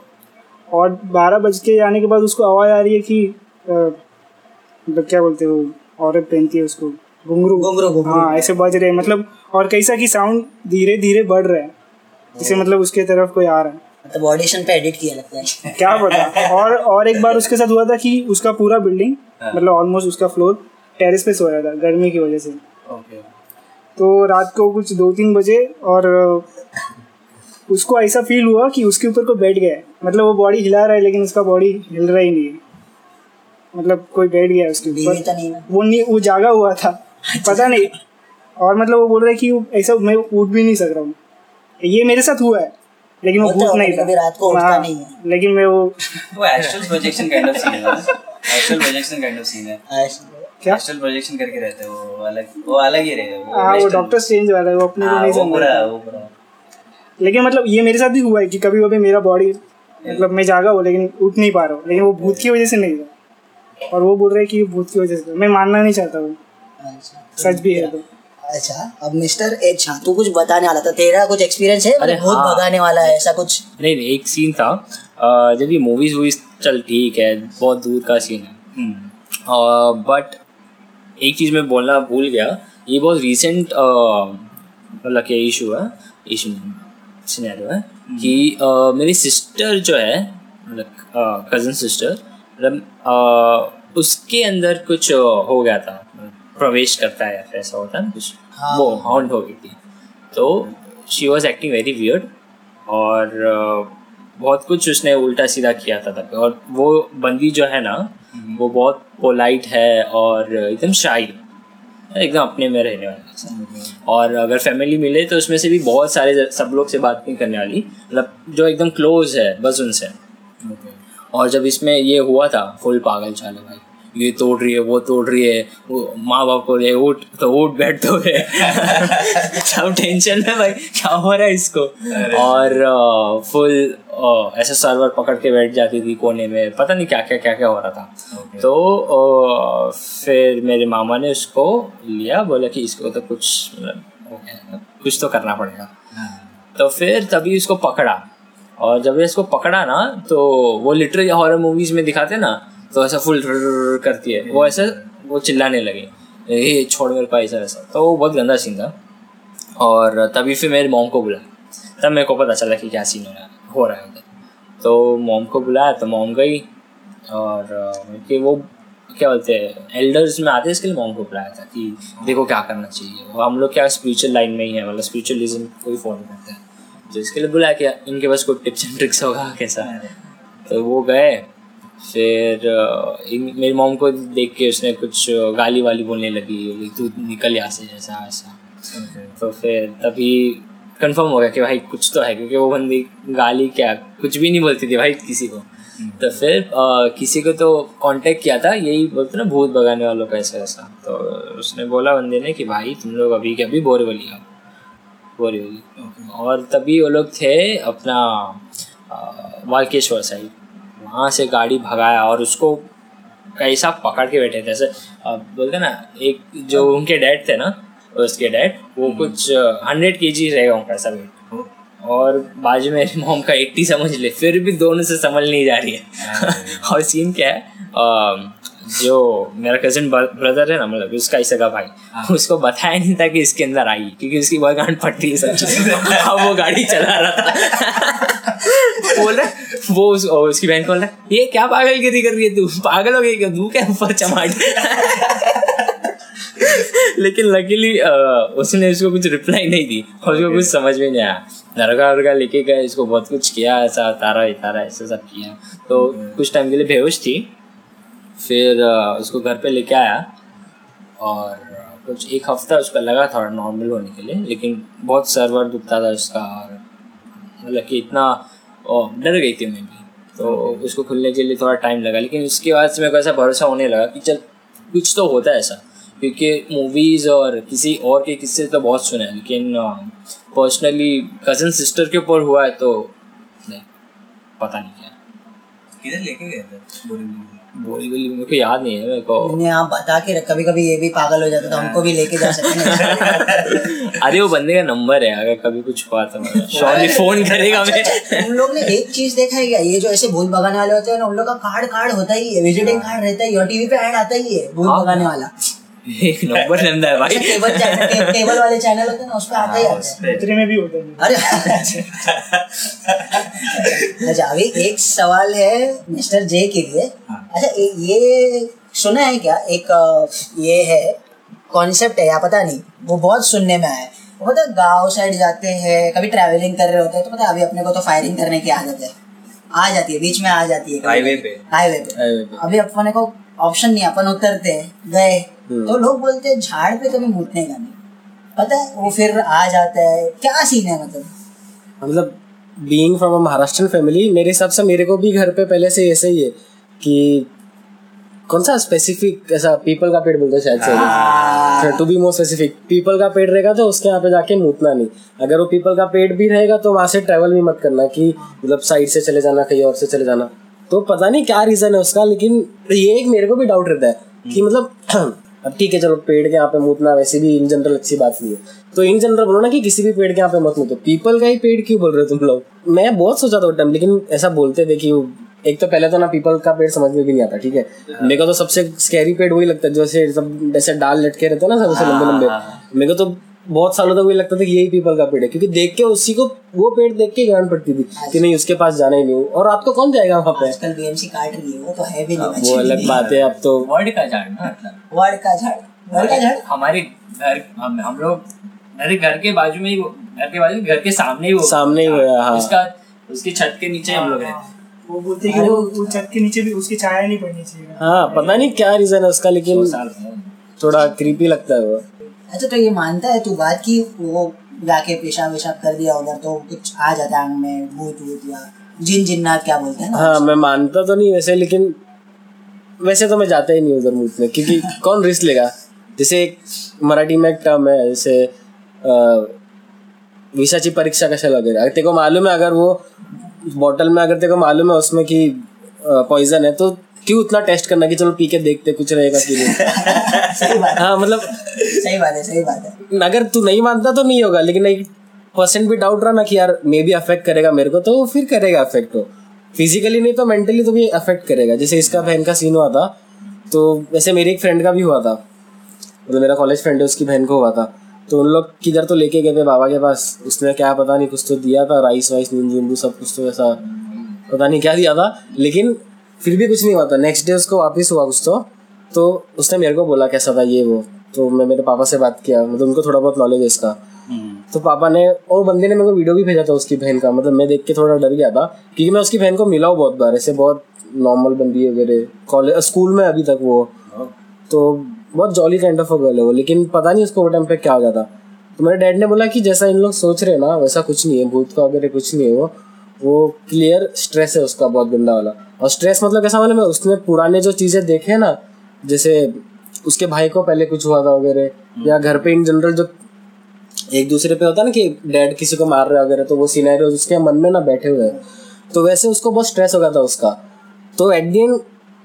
और बारह बज के जाने के बाद उसको आवाज़ आ रही है कि अ, मतलब क्या बोलते हो औरत पहनती है उसको घुंघरू, घुंघरू। हाँ ऐसे बज रहे हैं। मतलब और कैसा कि साउंड धीरे धीरे बढ़ रहा है जिसे मतलब उसके तरफ़ कोई आ रहा है। मतलब ऑडिशन पे एडिट किया लगता है। क्या पता? और और एक बार उसके साथ हुआ था कि उसका पूरा बिल्डिंग मतलब ऑलमोस्ट उसका फ्लोर टेरेस पे सोया था गर्मी की वजह से। ओके तो रात को कुछ दो तीन बजे और उसको ऐसा फील हुआ कि उसके ऊपर कोई बैठ गया मतलब वो बॉडी हिला रहा है लेकिन उसका बॉडी हिल रहा ही नहीं है। मतलब कोई बैठ गया उसके ऊपर। तो वो नहीं वो जागा हुआ था। पता नहीं। और मतलब वो बोल रहा है कि ऐसा मैं उठ भी नहीं सक रहा हूँ। ये मेरे साथ हुआ है लेकिन वो भूत है, नहीं कभी था। रात को उठता हाँ, नहीं है। लेकिन मैं वो वो astral projection kind of scene है astral projection kind of scene है। क्या? एस्ट्रल प्रोजेक्शन करके रहते हैं वो अलग वो अलग ही रहेगा वो हाँ वो डॉक्टर चेंज वाला है वो अपने को हाँ, नहीं वो समझ वो पूरा लेकिन मतलब ये मेरे साथ भी हुआ है कि कभी कभी मेरा बॉडी मतलब मैं जागा हूँ लेकिन उठ नहीं पा रहा हूँ। लेकिन वो भूत की वजह से नहीं था और वो बोल रहे हैं कि भूत की वजह से। मैं मानना नहीं चाहता हूँ। अच्छा। सच भी है तो। अच्छा अब मिस्टर एच हाँ तू कुछ बताने वाला था। तेरा कुछ एक्सपीरियंस है? अरे मतलब भूत हाँ। भगाने वाला है ऐसा कुछ? नहीं नहीं एक सीन था। जब ये मूवीज़ वूवीज चल ठीक है बहुत दूर का सीन है। हम्म। बट एक चीज़ मैं बोलना भूल गया। ये बहुत रिसेंट मतलब क्या इशू है इशू सिनेरियो है कि मेरी सिस्टर जो है मतलब कज़न सिस्टर मतलब उसके अंदर कुछ हो गया था प्रवेश करता है ऐसा होता है ना कुछ हाँ। वो हाउंड हो गई थी। तो she was acting very weird और बहुत कुछ उसने उल्टा सीधा किया था तब और वो बंदी जो है ना वो बहुत पोलाइट है और एकदम शाही एकदम अपने में रहने वाला और अगर फैमिली मिले तो उसमें से भी बहुत सारे सब लोग से बात नहीं करने वाली। मतलब जो एकदम क्लोज है बस उनसे। और जब इसमें ये हुआ था फुल पागल चाले भाई ये तोड़ रही है वो तोड़ रही है वो माँ बाप को रहे उठ तो उठ बैठ तो रहे सब टेंशन में भाई क्या हो रहा है इसको? और फुल ऐसे सर्वर पकड़ के बैठ जाती थी कोने में पता नहीं क्या क्या क्या क्या हो रहा था। तो अ, फिर मेरे मामा ने उसको लिया बोला कि इसको तो कुछ मतलब हो कुछ तो करना पड़ेगा। तो फिर तभी उसको पकड़ा। और जब ये इसको पकड़ा ना तो वो लिटरली हॉरर मूवीज़ में दिखाते ना तो ऐसा फुल करती है। वो ऐसा, वो चिल्लाने लगे। ये छोड़ मेरे को ऐसा ऐसा। तो वो बहुत गंदा सीन था। और तभी फिर मेरे मॉम को बुलाया तब मेरे को पता चला कि क्या सीन हो रहा है, हो रहा है उधर। तो मॉम को बुलाया तो मॉम गई। और कि वो, क्या बोलते हैं एल्डर्स में आते इसके लिए मॉम को बुलाया था कि, देखो क्या करना चाहिए। और हम लोग क्या स्पिरिचुअल लाइन में ही है मतलब स्पिरिचुअलिज्म को ही फॉलो करते हैं। तो इसके लिए बुलाया कि इनके पास कोई टिप्स एंड ट्रिक्स होगा कैसा? तो वो गए फिर इन- मेरी मॉम को देख के उसने कुछ गाली वाली बोलने लगी तू निकल यहाँ से जैसा ऐसा। तो फिर तभी कंफर्म हो गया कि भाई कुछ तो है क्योंकि वो बंदी गाली क्या कुछ भी नहीं बोलती थी भाई किसी को। तो फिर अ, किसी को तो कांटेक्ट किया था यही बोलते ना भूत भगाने वालों का ऐसा ऐसा। तो उसने बोला बंदे ने कि भाई तुम लोग अभी के अभी बोरीवली आओ बोरीवली और तभी वो लोग थे अपना वाल्केश्वर साइड। वहाँ से गाड़ी भगाया और उसको कैसा पकड़ के बैठे थे। ऐसे बोलते ना एक जो उनके डैड थे ना उसके डैड वो कुछ हंड्रेड के जी रहेगा उनका ऐसा वेट और बाजू में मॉम का एट्टी समझ ले फिर भी दोनों से समझ नहीं जा रही है। और सीन क्या है जो मेरा कजिन ब्रदर है ना मतलब उसका ही सगा भाई उसको बताया नहीं था कि इसके अंदर आई क्योंकि उसकी बहुत गांड फटी है सब अब वो गाड़ी चला रहा था। बोल रहा वो उस, उसकी बहन को बोल रहा ये क्या पागलगिरी कर रही है तू? पागल हो गई क्या? तू क्या ऊपर चमाट लेकिन लकीली उसने उसको कुछ रिप्लाई नहीं दी और उसको कुछ समझ में नहीं आया। दरगाह वर्गा लेके गए इसको बहुत कुछ किया ऐसा तारा तारा ऐसा सब किया। तो कुछ टाइम के लिए बेहोश थी फिर उसको घर पे लेके आया और कुछ एक हफ़्ता उसका लगा थोड़ा नॉर्मल होने के लिए, लेकिन बहुत सर्वर दुखता था उसका और मतलब कि इतना डर गई थी मैं भी। तो उसको खुलने के लिए थोड़ा टाइम लगा, लेकिन उसके बाद से मेरे को ऐसा भरोसा होने लगा कि चल, कुछ तो होता है ऐसा। क्योंकि मूवीज़ और किसी और के किस्से तो बहुत सुने हैं, लेकिन पर्सनली कज़न सिस्टर के ऊपर हुआ है तो नहीं, पता नहीं क्या। किधर लेके गए थे? मेरे को याद नहीं है मेरे को। मैंने आप बता के कभी कभी ये भी पागल हो जाता तो हमको भी लेके जा सकते हैं। अरे वो बंदे का नंबर है अगर कभी कुछ हुआ तो शॉर्टली फ़ोन करेगा मैं। उन लोग ने एक चीज़ देखा है क्या? ये जो ऐसे भूत भगाने वाले होते हैं ना उन लोग का कार्ड कार्ड होता ही है विजिटिंग कार्ड रहता ही है और टीवी पे ऐड आता ही है भूत हाँ। भगाने वाला। एक नंबर नंदा है भाई केबल चैनल केबल वाले चैनल होते हैं ना उस आता ही आता है। उतरे में भी होता है। अरे अच्छा अभी एक सवाल है मिस्टर जे के लिए। अच्छा ये सुना है क्या? एक ये है कॉन्सेप्ट है या पता नहीं वो बहुत सुनने में आया है। वो पता है गाँव साइड जाते हैं कभी ट्रैवलिंग कर रहे होते हैं तो पता है अभी अपने को तो फायरिंग करने की आदत है। आ जाती है बीच में आ जाती है। हाईवे पे। हाईवे पे। अभी अपने को ऑप्शन नहीं अपन उतरते गए। तो लोग बोलते हैं झाड़ पे कभी मुटने का नहीं। पता है वो फिर आ जाता है। क्या सीन है मतलब? मतलब being from a Maharashtrian family मेरे हिसाब से मेरे को भी घर पे पहले से ऐसे ही है कि कौन सा स्पेसिफिक ऐसा पीपल का पेड़ बोलते हैं शायद से? To be more specific people का पेड़ रहेगा तो उसके यहाँ पे जाके मूतना नहीं। अगर वो पीपल का पेड़ भी रहेगा तो वहाँ से ट्रेवल भी मत करना कि मतलब साइड से चले जाना कहीं और से चले जाना। तो पता नहीं क्या रीजन है उसका लेकिन ये एक मेरे को भी डाउट रहता है कि मतलब अब ठीक है चलो पेड़ के यहाँ पे मूतना वैसे भी इन जनरल अच्छी बात नहीं है। तो इन जनरल बोलो ना कि किसी भी पेड़ के यहाँ पे मत मूतो। पीपल का ही पेड़ क्यों बोल रहे हो तुम लोग? मैं बहुत सोचा था टाइम लेकिन ऐसा बोलते थे कि एक तो पहले तो ना पीपल का पेड़ समझ में भी नहीं आता ठीक है? मेरे को तो सबसे स्कैरी पेड़ वही लगता है जैसे सब जैसे डाल लटके रहते हैं ना सबसे लंबे लंबे मेरे को तो बहुत सालों तक वही लगता था कि यही पीपल का पेड़ है क्योंकि देख के उसी को वो पेड़ देख के गांड पड़ती थी कि नहीं उसके पास जाना ही नहीं और आपको कौन जाएगा वहाँ पे? आजकल बीएमसी काट रही है वो तो है भी नहीं वो अलग बात है अब तो वर्ड का झाड़ ना मतलब। वर्ड का झाड़ वर्ड का झाड़। हमारे घर हम हम लोग मेरे घर के बाजू में ही घर के बाजू घर के सामने ही वो सामने ही वो है, हाँ। उसका उसकी छत के नीचे हम लोग रहते हैं वो बोलते हैं कि वो छत के नीचे भी उसकी छाया नहीं पड़नी चाहिए। हाँ पता नहीं क्या रीजन है उसका लेकिन थोड़ा क्रीपी लगता है वो। अच्छा तो ये मानता है तू बात की वो जाके पेशाब वेशाब कर दिया उधर तो कुछ आ जाता है में भूत वूत या जिन जिन्नात क्या बोलते हैं हाँ मैं मानता तो नहीं वैसे लेकिन वैसे तो मैं जाता ही नहीं उधर मूतने क्योंकि कौन रिस्क लेगा? जैसे एक मराठी में एक टर्म है जैसे विषाची परीक्षा कशाला वगैरे अगर तेको मालूम है अगर वो बॉटल में अगर तेको मालूम है उसमें कि पॉइजन है तो क्यों उतना टेस्ट करना कि चलो पी के देखते कुछ रहेगा कि नहीं? सही बात हाँ। मतलब सही बात है सही बात है। अगर तू नहीं मानता तो नहीं होगा लेकिन एक परसेंट भी डाउट रहा ना कि यार मे भी अफेक्ट करेगा मेरे को तो फिर करेगा अफेक्ट वो। फिजिकली नहीं तो मेंटली तो भी अफेक्ट करेगा। जैसे इसका बहन का सीन हुआ था तो वैसे मेरी एक फ्रेंड का भी हुआ था। मतलब मेरा कॉलेज फ्रेंड है उसकी बहन को हुआ था। तो उन लोग किधर तो लेके गए थे बाबा के पास। उसने क्या पता नहीं कुछ तो दिया था राइस वाइस नींबू सब कुछ तो ऐसा पता नहीं क्या दिया था। लेकिन फिर भी कुछ नहीं हुआ था। नेक्स्ट डे उसको वापस हुआ कुछ तो। तो उसने मेरे को बोला कैसा था ये वो? तो मैं मेरे पापा से बात किया। मतलब उनको थोड़ा बहुत नॉलेज है इसका। तो पापा ने और बंदे ने मेरे को वीडियो भी भेजा था उसकी बहन का। मतलब मैं देख के थोड़ा डर गया था क्योंकि मैं उसकी बहन को मिला हूँ बहुत बार। ऐसे बहुत नॉर्मल बंदी है वगैरह कॉलेज स्कूल में अभी तक वो। तो बहुत jolly kind of a girl है वो। लेकिन पता नहीं उसको वो टाइम पे क्या हो गया था। तो मेरे डैड ने बोला कि जैसा इन लोग सोच रहे हैं ना वैसा कुछ नहीं है। भूत का वगैरह कुछ नहीं है वो। वो क्लियर स्ट्रेस है उसका बहुत गंदा वाला। और स्ट्रेस मतलब कैसा मालूम है उसने पुराने जो चीज़ें देखे ना जैसे उसके भाई को पहले कुछ हुआ था वगैरह या घर पे इन जनरल जो एक दूसरे पे होता है ना कि डैड किसी को मार रहे हैं वगैरह तो वो सिनेरियो उसके मन में ना बैठे हुए हैं। तो वैसे उसको बहुत स्ट्रेस हो गया था उसका। तो एट दी एंड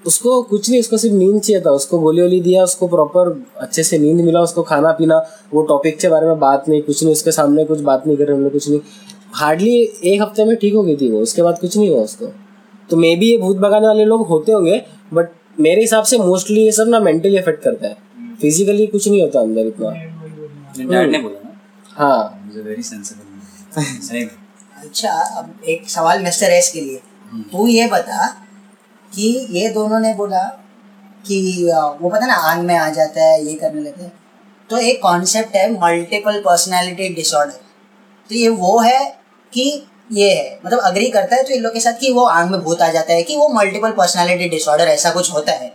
उसको कुछ नहीं उसको सिर्फ़ नींद चाहिए था। उसको गोली वोली दिया उसको प्रॉपर अच्छे से नींद मिला उसको खाना पीना वो टॉपिक के बारे में बात नहीं कुछ नहीं उसके सामने कुछ बात नहीं कर रहे हम लोग कुछ नहीं। हार्डली एक हफ़्ते में ठीक हो गई थी वो उसके बाद कुछ नहीं हुआ उसको। तो मे बी ये भूत भगाने वाले लोग होते होंगे बट मेरे हिसाब से मोस्टली ये सब ना मेंटली इफ़ेक्ट करता है। फिजिकली कुछ नहीं होता अंदर इतना। डैड ने बोला ना? हाँ। वेरी सेंसिबल सही अच्छा अब एक सवाल मिस्टर एस के लिए। तू ये बता कि ये दोनों ने बोला कि वो पता ना आंग में आ जाता है ये करने हैं। तो एक कॉन्सेप्ट है मल्टीपल पर्सनालिटी डिसऑर्डर तो ये वो है कि ये है। मतलब अग्री करता है तो इन लोग के साथ कि वो आंग में भूत आ जाता है कि वो मल्टीपल पर्सनालिटी डिसऑर्डर ऐसा कुछ होता है।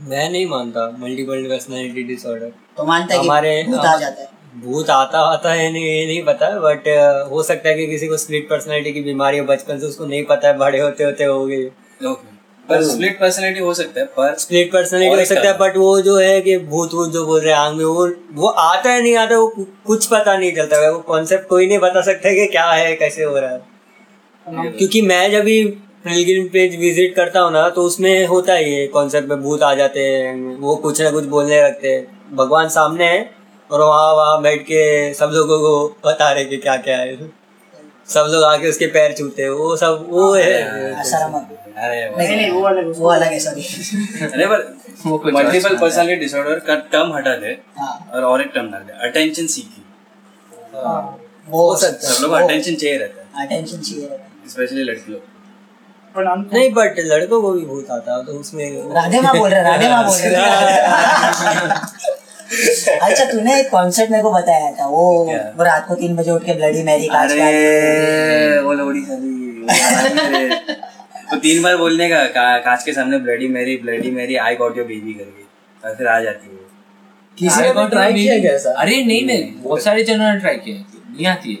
मैं नहीं मानता मल्टीपल पर्सनालिटी डिसऑर्डर तो मानता है कि हमारे- भूत आ जाता है। भूत आता आता है नहीं ये नहीं पता बट हो सकता है कि किसी को स्प्लिट पर्सनालिटी की बीमारी हो बचपन से उसको नहीं पता है बड़े होते होते हो गई ओके पर स्प्लिट पर्सनालिटी हो सकता है पर स्प्लिट पर्सनालिटी हो सकता है बट वो जो है कि भूत वूत जो बोल रहे हैं आंग में वो वो आता है नहीं आता वो कुछ पता नहीं चलता। है वो कॉन्सेप्ट कोई नहीं बता सकता कि क्या है कैसे हो रहा है। क्योंकि मैं जब भी पिलग्रिम पेज विज़िट करता हूँ ना तो उसमें होता ही है कॉन्सेप्ट में भूत आ जाते हैं वो कुछ ना कुछ बोलने लगते हैं। भगवान सामने है और वहाँ वहाँ बैठ के सब लोगों को बता रहे कि क्या क्या है। सब लोग आके उसके पैर छूते हैं वो सब वो है आसाराम अरे नहीं नहीं वो अलग वो अलग है सॉरी अरे पर मल्टीपल पर्सनालिटी डिसऑर्डर का टर्म हटा दे हाँ। और और एक टर्म डाल दे अटेंशन सीकी वो सब लोग अटेंशन चाहिए रहता है। अटेंशन चाहिए स्पेशली लड़की लोग नहीं बट लड़कों को भी भूत आता है तो उसमें राधे माँ बोल रहे राधे माँ बोल रहे अच्छा तूने एक कॉन्सेप्ट मेरे को बताया था वो वो रात को तीन बजे उठ के ब्लडी मैरी का अरे वो लोड़ी साली। तो तीन बार बोलने का का, कांच के सामने ब्लडी मेरी ब्लडी मेरी आई गॉट योर बेबी करके और फिर आ जाती है किसी ने ट्राई किया क्या ऐसा? अरे नहीं मैं बहुत सारे जनों ने ट्राई किया। नहीं आती है।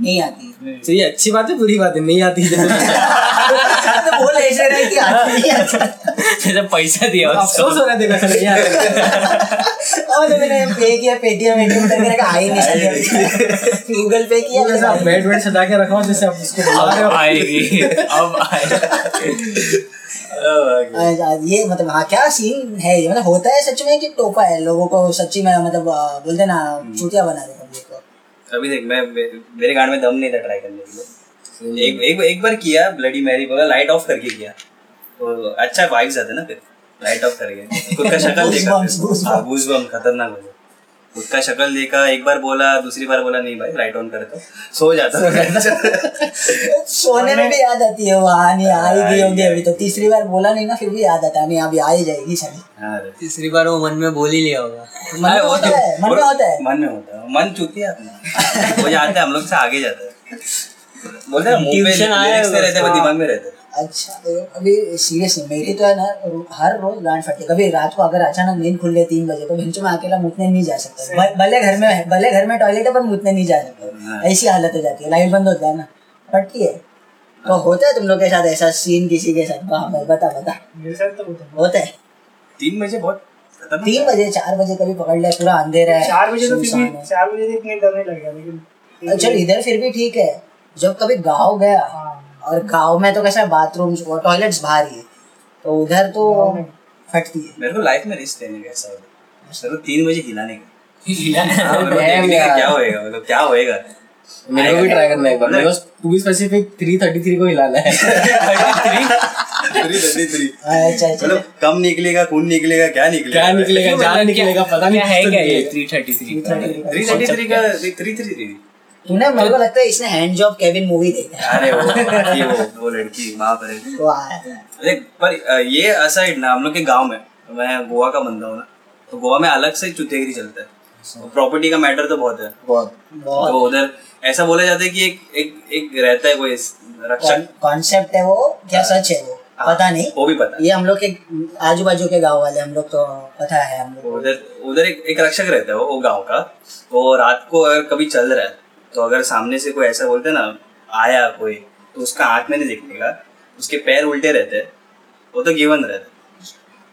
नहीं आती तो ये अच्छी बात है बुरी बात है नहीं आती है। तो बोल ऐसे रहे कि आती नहीं आती जैसे पैसा दिया उसको। अफसोस हो रहा है देखो ऐसा नहीं आता और जो मैंने पे किया पेटीएम करके रखा आ ही नहीं। गूगल पे किया जैसे आप बेड वेड सजा के रखा हो जैसे आप उसको बुला रहे अब हो। आएगी अब आएगी। ये मतलब हाँ क्या सीन है ये? मतलब होता है सच में कि टोपा है? लोगों को सच्ची में मतलब बोलते ना चूतिया बना दे पब्लिक को। अभी देख मैं मेरे गांड में दम नहीं था ट्राई करने के लिए। एक एक एक बार किया ब्लडी मैरी बोला लाइट ऑफ़ करके किया। तो अच्छा वाइब्स आते ना फिर। लाइट ऑफ़ करके। खुद का शक्ल देखा Goosebumps, goosebumps. हाँ खतरनाक हो गया। खुद का शक्ल देखा एक बार बोला दूसरी बार बोला नहीं भाई लाइट ऑन करता सो जाता सोने में भी याद आती है वहाँ नहीं आ ही गई होगी अभी तो। तीसरी बार बोला नहीं ना फिर भी याद आता है। नहीं अभी आ ही जाएगी सही हाँ तीसरी बार वो मन में बोल ही लिया होगा। मन में होता है मन में होता है। मन में होता है। मन चुती है अपना। वो जाता है हम लोग से आगे जाता है। बोलते हैं मुँह होगा रहते हैं। दिमाग में रहते हैं। अच्छा तो अभी सीरियसली मेरी तो है ना हर रोज गांड फटती कभी रात को अगर अचानक नींद खुल ले तीन बजे तो भिंचो में अकेला मुतने नहीं जा सकता। भले घर में भले घर में टॉयलेट है पर मुतने नहीं जा सकता। ऐसी हालत हो जाती है लाइट बंद होता है ना। फटती है तो होता है तुम लोग के साथ ऐसा सीन किसी के साथ? पर बता बता। मेरे साथ तो होता है। तीन बजे बहुत तीन बजे चार बजे कभी पकड़ लिया पूरा अंधेरा है। चार बजे तो चार बजे तो इतने डरने लग गया लेकिन चल इधर फिर भी ठीक है। जब कभी गाँव गया हाँ। और गाँव में तो कैसा बाथरूम टॉयलेट्स बाहर ही है तो उधर तो फटती है। मेरे को लाइफ में रिस्क लेने का ऐसा मेरे तीन बजे हिलाने का। हाँ, क्या होएगा मतलब क्या होएगा? मेरे को भी ट्राई करना है एक बार। मेरे को स्पेसिफिक 333 को हिलाना है। 333 हाँ, अच्छा, अच्छा। मतलब कम निकलेगा निकलेगा क्या निकलेगा? क्या निकलेगा ज़्यादा मतलब निकलेगा पता नहीं है तो क्या ये 333 333 का 333 तो ना मेरे को लगता है इसने हैंड जॉब केविन मूवी देखी अरे वो वो वो लड़की माँ पर देख पर ये असाइड ना हम लोग के गाँव में मैं गोवा का बंदा हूँ ना तो गोवा में अलग से चुतेगिरी चलता है। अच्छा। प्रॉपर्टी का मैटर तो बहुत है। बहुत तो उधर ऐसा बोला जाता है कि एक एक एक रहता है कोई रक्षक। कॉन्सेप्ट है वो क्या हाँ। सच है वो? हाँ, पता नहीं। वो भी पता ये हम लोग के आजू बाजू के गाँव वाले हम लोग तो पता है हम लोग उधर उधर एक, एक रक्षक रहता है वो गाँव का। वो रात को अगर कभी चल रहा है तो अगर सामने से कोई ऐसा बोलते हैं ना आया कोई तो उसका आँख में नहीं दिखेगा। उसके पैर उल्टे रहते वो तो गिवन रहता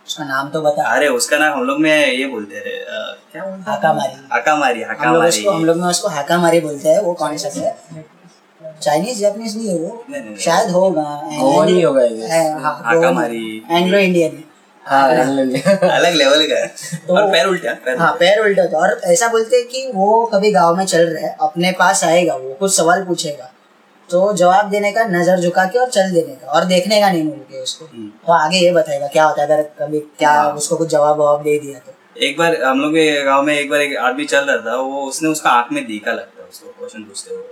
उसका नाम तो बता। अरे उसका नाम हम लोग में ये बोलते हैं अ, क्या बोलते हैं? हाका मारी हाका मारी हाका हम लोग में उसको हाका मारी बोलते हैं वो कौन सा है? चाइनीज़ जापानीज नहीं है वो। नहीं, नहीं, नहीं। शायद होगा। गोवन ही होगा ये। हाका मारी एंग्लो इंडियन हाँ इंग्लैंड अलग लेवल का तो- और पैर उल्टे हैं, पैर हाँ पैर उल्टे हैं। और ऐसा बोलते हैं कि वो कभी गाँव में चल रहा है अपने पास आएगा वो कुछ सवाल पूछेगा। तो जवाब देने का नज़र झुका के और चल देने का और देखने का नहीं मुड़ के उसको। हम्म। तो आगे ये बताएगा क्या होता है अगर कभी क्या उसको कुछ जवाब ववाब दे दिया तो। एक बार हम लोग के गाँव में एक बार एक आदमी चल रहा था वो उसने उसका आँख में देखा लगता है उसको क्वेश्चन पूछते हुए।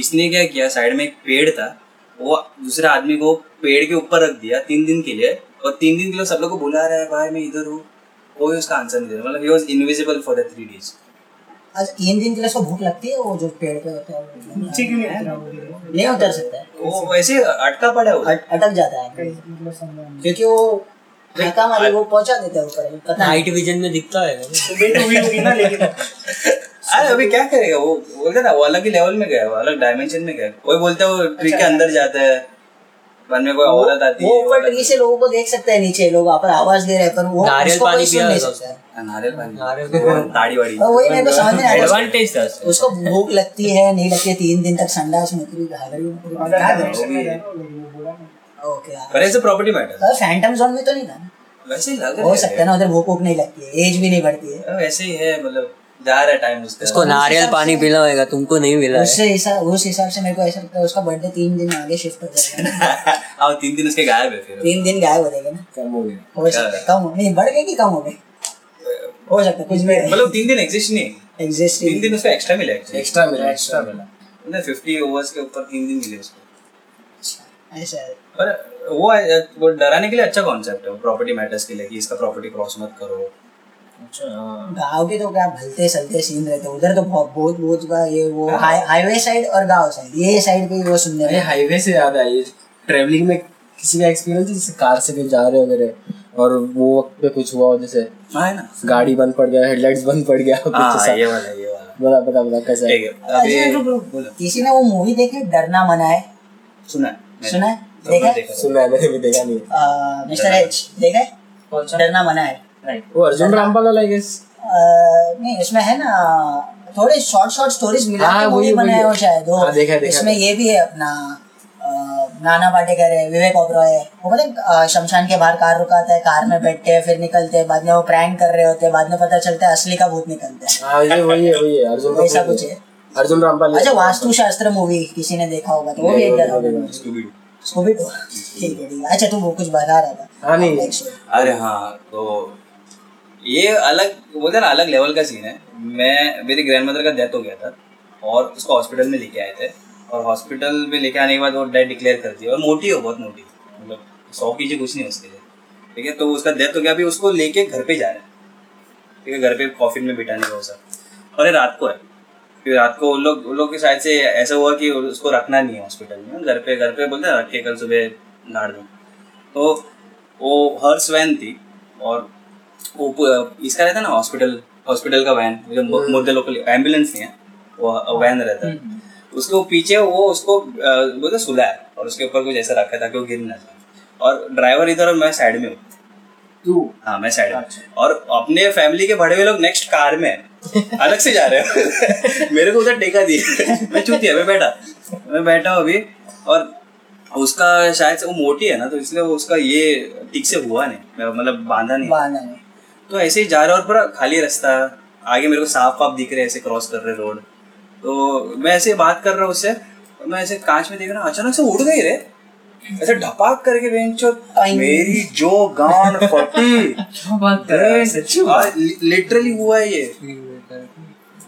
इसने क्या किया साइड में एक पेड़ था वो दूसरे आदमी को पेड़ के ऊपर रख दिया तीन दिन के लिए और तीन दिन के लिए सब लोग को बुला रहा है भाई मैं इधर हूँ। कोई उसका आंसर नहीं दे रहा मतलब he was invisible for the three days आज तीन दिन के लिए उसको भूख लगती है वो जो पेड़ पे होता है नीचे क्यों नहीं उतरा नहीं उतर सकता है। वो वैसे अटका पड़ा है अटक जाता है। क्योंकि वो हाका मारी वो पहुँचा देता है ऊपर पता नहीं। नाइट विजन में दिखता है। तो बेट हुई होगी ना लेकिन अरे अभी क्या करेगा? वो बोलते ना वो अलग ही लेवल में गया वो अलग डायमेंशन में गया कोई बोलता है वो ट्री के अंदर जाता है। में कोई औरत आती वो है ऊपर ट्री से लोगों को देख सकता है नीचे लोग वहाँ पर आवाज़ दे रहे हैं पर वो नारियल उसको पानी सुन पिया नहीं सकता है। नारियल पानी। नारियल वो वाड़ी वही मेरे को समझ में एडवांटेज था उसको। भूख लगती है नहीं लगती है तीन दिन तक संडास। ओके पर ऐसे प्रॉपर्टी मैटर फैंटम जोन में तो नहीं था वैसे ही लग हो सकता है ना उधर भूख वूख नहीं लगती है एज भी नहीं बढ़ती है। है वैसे ही है मतलब जा रहा है टाइम उसका उसको नारियल पानी पीना होगा तुमको नहीं मिला है। उससे हिसाब उस हिसाब से मेरे को ऐसा लगता है उसका बर्थडे तीन दिन आगे शिफ्ट हो जाएगा हाँ तीन दिन उसके गायब है फिर। तीन दिन गायब हो जाएगा ना। कम हो गया। हो सकता है कम हो नहीं बढ़ गए कि कम हो गए हो सकता है कुछ भी मतलब तीन दिन एग्जिस्ट नहीं। एग्जिस्ट तीन दिन उसको एक्स्ट्रा मिला एक्स्ट्रा मिला एक्स्ट्रा मिला। मतलब फिफ्टी ओवर्स के ऊपर तीन दिन मिले उसको। ऐसा है। पर वो वो डराने के लिए अच्छा कॉन्सेप्ट है प्रॉपर्टी मैटर्स के लिए कि इसका प्रॉपर्टी क्रॉस मत करो। अच्छा। गाँव के तो क्या भलते सलते सीन रहते उधर तो बहुत बहुत बहुत का ये वो हाईवे साइड और गाँव साइड ये साइड पे वो सुनने अरे हाईवे से याद आई। ट्रेवलिंग में किसी का एक्सपीरियंस जैसे कार से कहीं जा रहे हो मेरे और वो वक्त पे कुछ हुआ हो जैसे हाँ ना। गाड़ी बंद पड़ गया हेडलाइट्स बंद पड़ गया कुछ हाँ ये वाला ये वाला। बता बता बता कैसा अच्छा, किसी ने वो मूवी देखी डरना मना है? सुना सुना तो देखा है? सुना मैंने भी देखा नहीं मिस्टर एच देखा है? डरना मना है। नहीं वो अर्जुन रामपाल वाला गेस नहीं इसमें है ना थोड़े शॉर्ट शॉर्ट स्टोरीज मिला हाँ, के मूवी बनाया। हो शायद वो हाँ, देखा- देखा इसमें ये भी है अपना नाना पाटेकर है विवेक ओबरॉय है। वो मतलब शमशान के बाहर कार रुकाता है कार में बैठते हैं फिर निकलते हैं बाद में वो प्रैंक कर रहे होते हैं बाद में पता चलता है असली का भूत निकलता है। हाँ ये वही है वही है अर्जुन वैसा कपूर कुछ है। अर्जुन रामपाल अच्छा वास्तु शास्त्र मूवी किसी ने देखा होगा तो वो भी एक भी तो ठीक है अच्छा तू वो कुछ बता रहा था। हाँ नहीं। अरे हाँ तो ये अलग बोलते ना, अलग लेवल का सीन है। मैं, मेरी ग्रैंड मदर का डेथ हो गया था और उसको हॉस्पिटल में लेके आए थे और हॉस्पिटल में लेके आने के बाद वो डेथ डिक्लेयर कर दी और मोटी हो, बहुत मोटी। मतलब सौ के जी कुछ नहीं उसके लिए। ठीक है? तो उसका डेथ हो गया, अभी उसको लेके घर पे जा रहे हैं। ठीक है? घर पे कॉफिन में बिठाने का वो सब। और ये रात को है। फिर रात को उन लोग उन लोग के शायद से ऐसा हुआ कि उसको रखना नहीं है हॉस्पिटल में। घर पे घर पे बोलते हैं रख के कल सुबह गाड़ दो तो वो हर्स वैन थी और वो इसका रहता है ना हॉस्पिटल हॉस्पिटल का वैन जो मुर्दे लोकल एंबुलेंस नहीं है वो वैन रहता है। उसके पीछे वो उसको बोलते सुला है और उसके ऊपर कुछ ऐसा रखा है ताकि वो गिर ना जाए। और ड्राइवर इधर और मैं साइड में हूँ। तू? हाँ मैं साइड में और अपने फैमिली के बड़े हुए लोग नेक्स्ट कार में अलग से जा रहे हैं। मेरे को उधर टेका दिया। मैं चुतिया मैं बैठा। मैं बैठा हूँ अभी और उसका शायद वो मोटी है ना तो इसलिए उसका ये ठीक से हुआ नहीं। मतलब बांधा नहीं। बहाना नहीं। तो ऐसे ही जा रहा और पूरा खाली रास्ता आगे मेरे को साफ़ वाफ दिख रहे ऐसे क्रॉस कर रहे रोड। तो मैं ऐसे बात कर रहा हूँ उससे मैं ऐसे कांच में देख रहा हूँ अचानक से उड़ गई रे। ऐसे ढपाक करके बेंच मेरी जो गान फटी। लिटरली हुआ है ये।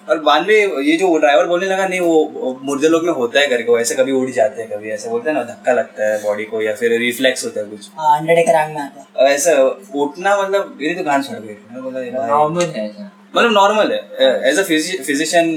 और बाद में ये जो ड्राइवर बोलने लगा नहीं वो मुर्दे लोग में होता है करके वो ऐसे कभी उड़ जाते हैं कभी ऐसे बोलते हैं ना धक्का लगता है बॉडी को या फिर रिफ्लेक्स होता है कुछ। हाँ अंडरटेकर आंग में आता है। ऐसा उठना मतलब मेरी तो गांड छोड़ गई मैं बोला ये नॉर्मल है ऐसा। मतलब नॉर्मल है। एज अ फिजिशियन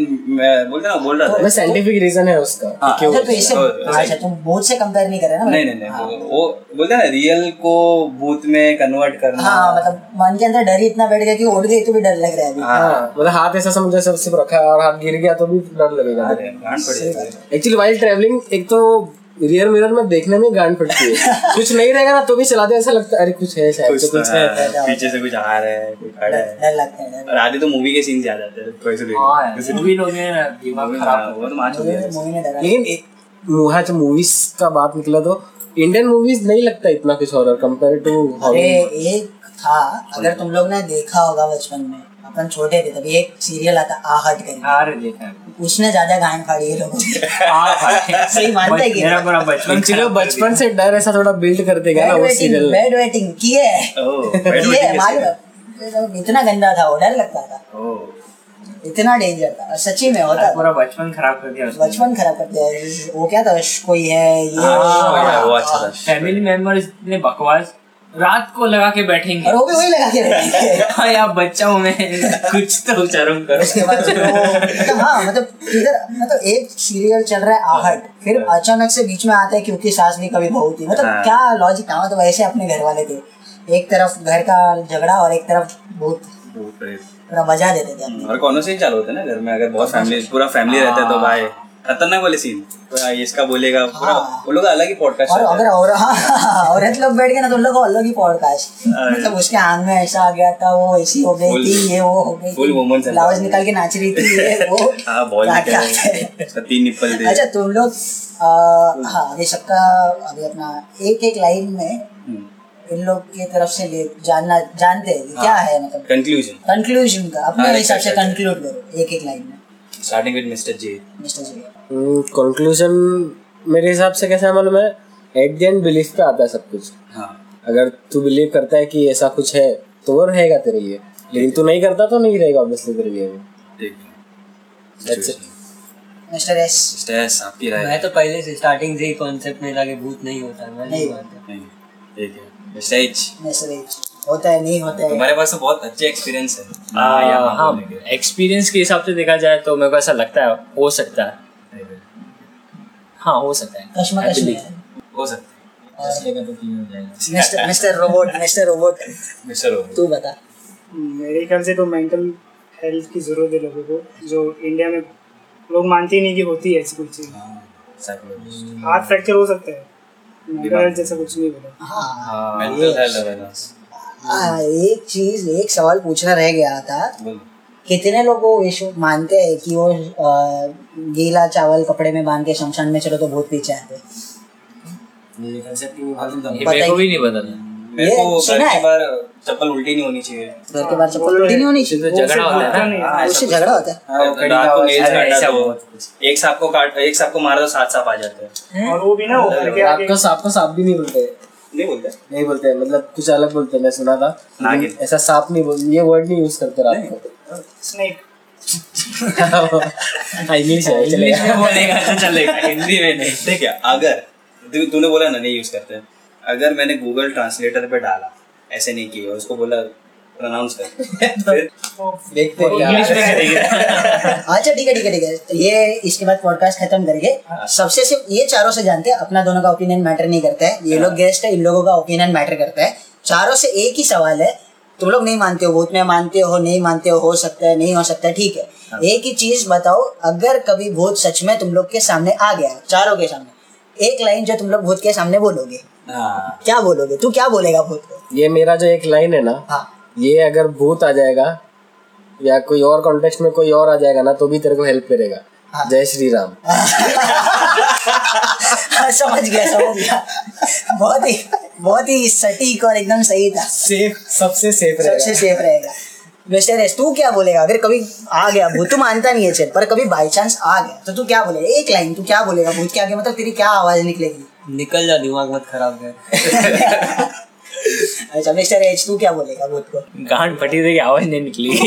बोलते ना बोल रहा था। मैं साइंटिफिक रीजन है उसका हाँ। क्यों अच्छा तो इससे और- अच्छा तुम भूत से कंपेयर नहीं कर रहे ना नहीं नहीं नहीं वो, बोलते ना रियल को भूत में कन्वर्ट करना। हाँ मतलब मन के अंदर डर ही इतना बैठ गया कि उड़ गई तो भी डर लग रहा है अभी। हाँ। मतलब हाथ ऐसा समझो सब रखा है और हाथ गिर गया तो भी डर लगेगा। है। एक्चुअली वाइल ट्रैवलिंग एक तो रियर मिरर में देखने में गांड फटती है। कुछ नहीं रहेगा ना तो भी चलाते हैं, ऐसा लगता है अरे कुछ है शायद कुछ तो तो कुछ है है, पीछे से कुछ आ रहा है कोई खड़ा है। डर लगता है और आधे तो मूवी के सीन्स याद आते हैं कोई से हाँ मूवी लोग ना दिमाग खराब हो तो माच हो। गया मूवी ने डरा लेकिन एक- मुहा जब मूवीज़ का बात निकला तो इंडियन मूवीज़ नहीं लगता इतना कुछ हॉरर कंपेयर टू अरे एक था अगर तुम लोग ने देखा होगा बचपन में अपन छोटे थे तभी एक सीरियल आता आहट करके यार देखा उसने ज़्यादा गांड फाड़ी है लोगों। की हाँ। भाई सही मानता है कि मेरा पूरा बचपन एक्चुअली बचपन से डर ऐसा थोड़ा बिल्ड कर देगा ना वो सीरियल बेड वेटिंग किए है? है, मालूम इतना गंदा था वो डर लगता था। इतना डेंजर था सच्ची में होता पूरा बचपन खराब कर दिया बचपन खराब करते हैं वो क्या था? कोई है ये हाँ, वो अच्छा था। फैमिली मेंबर्स इतने बकवास रात को लगा के बैठेंगे। और वो भी वही लगा के रखेंगे हाँ यार बच्चा हूँ मैं कुछ तो उच्चारण करो। उसके बाद वो मतलब हाँ मतलब इधर मतलब एक सीरियल चल रहा है आहट फिर अचानक से बीच में आता है क्योंकि सास भी कभी बहू थी। मतलब हाँ। क्या लॉजिक था मतलब ऐसे अपने घर वाले थे। एक तरफ़ घर का झगड़ा और एक तरफ़ भूत। पूरा बजा देते थे। और कौन से ही चालू होते हैं ना घर में? अगर बहुत फैमिली पूरा फैमिली रहता है तो भाई खतरनाक वाले सीन ये इसका बोलेगा पूरा हाँ। वो लोग अलग ही पॉडकास्ट और अगर और हाँ। औरत लोग बैठ गए ना तो उन लोग अलग ही पॉडकास्ट मतलब उसके आंग में ऐसा आ गया था वो ऐसी हो गई थी ये वो हो गई ब्लाउज निकाल के नाच रही थी ये वो। हाँ हैं। अच्छा तुम लोग हाँ अभी सबका अभी अपना एक एक लाइन में हम्म। इन लोग की तरफ़ से ले जानना जानते हैं क्या है। मतलब कंक्लूजन कंक्लूजन का। अपने हाँ, हिसाब से। कंक्लूड करो एक एक लाइन में। Starting with mister J mister G conclusion मेरे हिसाब से कैसा मालूम है? एट द एंड बिलीफ पे आता है सब कुछ। हाँ। अगर तू बिलीव करता है कि ऐसा कुछ है तो वो रहेगा तेरे लिए। लेकिन तू नहीं करता तो नहीं रहेगा ऑब्वियसली तेरे लिए वो। ठीक it. Mister S. आपकी राय। मैं तो पहले से स्टार्टिंग से ही कॉन्सेप्ट में कि भूत नहीं होता है मैं नहीं नहीं। मानता। नहीं ठीक है। मिस्टर एच मिस्टर एच होता है नहीं होता है। तुम्हारे पास तो बहुत अच्छे एक्सपीरियंस है। हाँ हाँ एक्सपीरियंस के हिसाब से देखा जाए तो मेरे को ऐसा लगता है हो सकता है। हाँ। हो सकता है। कश्मकश में हो सकता mister mister robot mister robot mister हो तू बता। मेरे ख्याल से तो मेंटल हेल्थ की ज़रूरत है लोगों को जो इंडिया में लोग मानते ही नहीं कि होती है ऐसी कुछ चीज़। हाथ फ्रैक्चर हो सकता है। मेंटल हेल्थ जैसा कुछ नहीं बोला। हाँ। मेंटल हेल्थ अवेयरनेस हाँ, एक चीज़ एक सवाल पूछना रह गया था। कितने लोग वो विश्व मानते हैं कि वो गीला चावल कपड़े में बाँध के शमशान में चलो तो भूत पीछे आते हैं? ये कंसेप्ट नहीं मालूम था मेरे को भी नहीं पता था। मेरे को घर के है? चप्पल उल्टी नहीं होनी चाहिए। घर के बाहर चप्पल उल्टी नहीं होनी चाहिए? तो झगड़ा होता है ना? नहीं ऐसा उससे झगड़ा होता रात को नेल्स काटा तो एक सांप को काट एक सांप को मारा तो सात सांप आ जाते हैं। और वो भी ना वो घर के आगे आपका सांप को सांप भी नहीं बोलते? नहीं बोलते। नहीं बोलते मतलब कुछ अलग बोलते हैं, मैं सुना था। ऐसा सांप नहीं बोल ये वर्ड नहीं यूज़ करते रात को। स्नेक इंग्लिश है में बोलेगा तो चलेगा हिंदी में नहीं। ठीक है अगर तूने बोला ना नहीं यूज़ करते अगर मैंने गूगल ट्रांसलेटर पे डाला ऐसे नहीं किया उसको बोला प्रोनाउंस कर। देखते हैं इंग्लिश में करेंगे। अच्छा ठीक है ठीक है ठीक है। तो ये इसके बाद पॉडकास्ट खत्म करके सबसे सिर्फ़ ये चारों से जानते हैं अपना दोनों का ओपिनियन मैटर नहीं करता है। ये लोग गेस्ट है इन लोगों का ओपिनियन मैटर करता है। चारों से एक ही सवाल है तुम लोग नहीं मानते हो भूत में मानते हो नहीं मानते हो हो सकता है नहीं हो सकता है ठीक है। एक ही चीज़ बताओ अगर कभी भूत सच में तुम लोग के सामने आ गया चारों के सामने एक लाइन जो तुम लोग भूत के सामने बोलोगे। हाँ। क्या बोलोगे? तू क्या बोलेगा भूत को? ये मेरा जो एक लाइन है ना हाँ। ये अगर भूत आ जाएगा या कोई और कॉन्टेक्स्ट में कोई और आ जाएगा ना तो भी तेरे को हेल्प करेगा। हाँ। जय श्री राम। हाँ, समझ गया समझ गया। बहुत ही बहुत ही सटीक और एकदम सही था। सेफ़ सबसे सेफ़ रहेगा। सबसे सेफ़ रहेगा। मिस्टर एस तू क्या बोलेगा? अगर कभी आ गया भूत तू मानता नहीं है चल पर कभी बाई चांस आ गया तो तू क्या बोलेगा? एक लाइन तू क्या बोलेगा? भूत के आगे मतलब तेरी क्या आवाज़ निकलेगी? निकल जा दिमाग मत खराब कर। अच्छा मिस्टर एच तू क्या बोलेगा भूत को? गांड फटी थी आवाज़ नहीं निकली।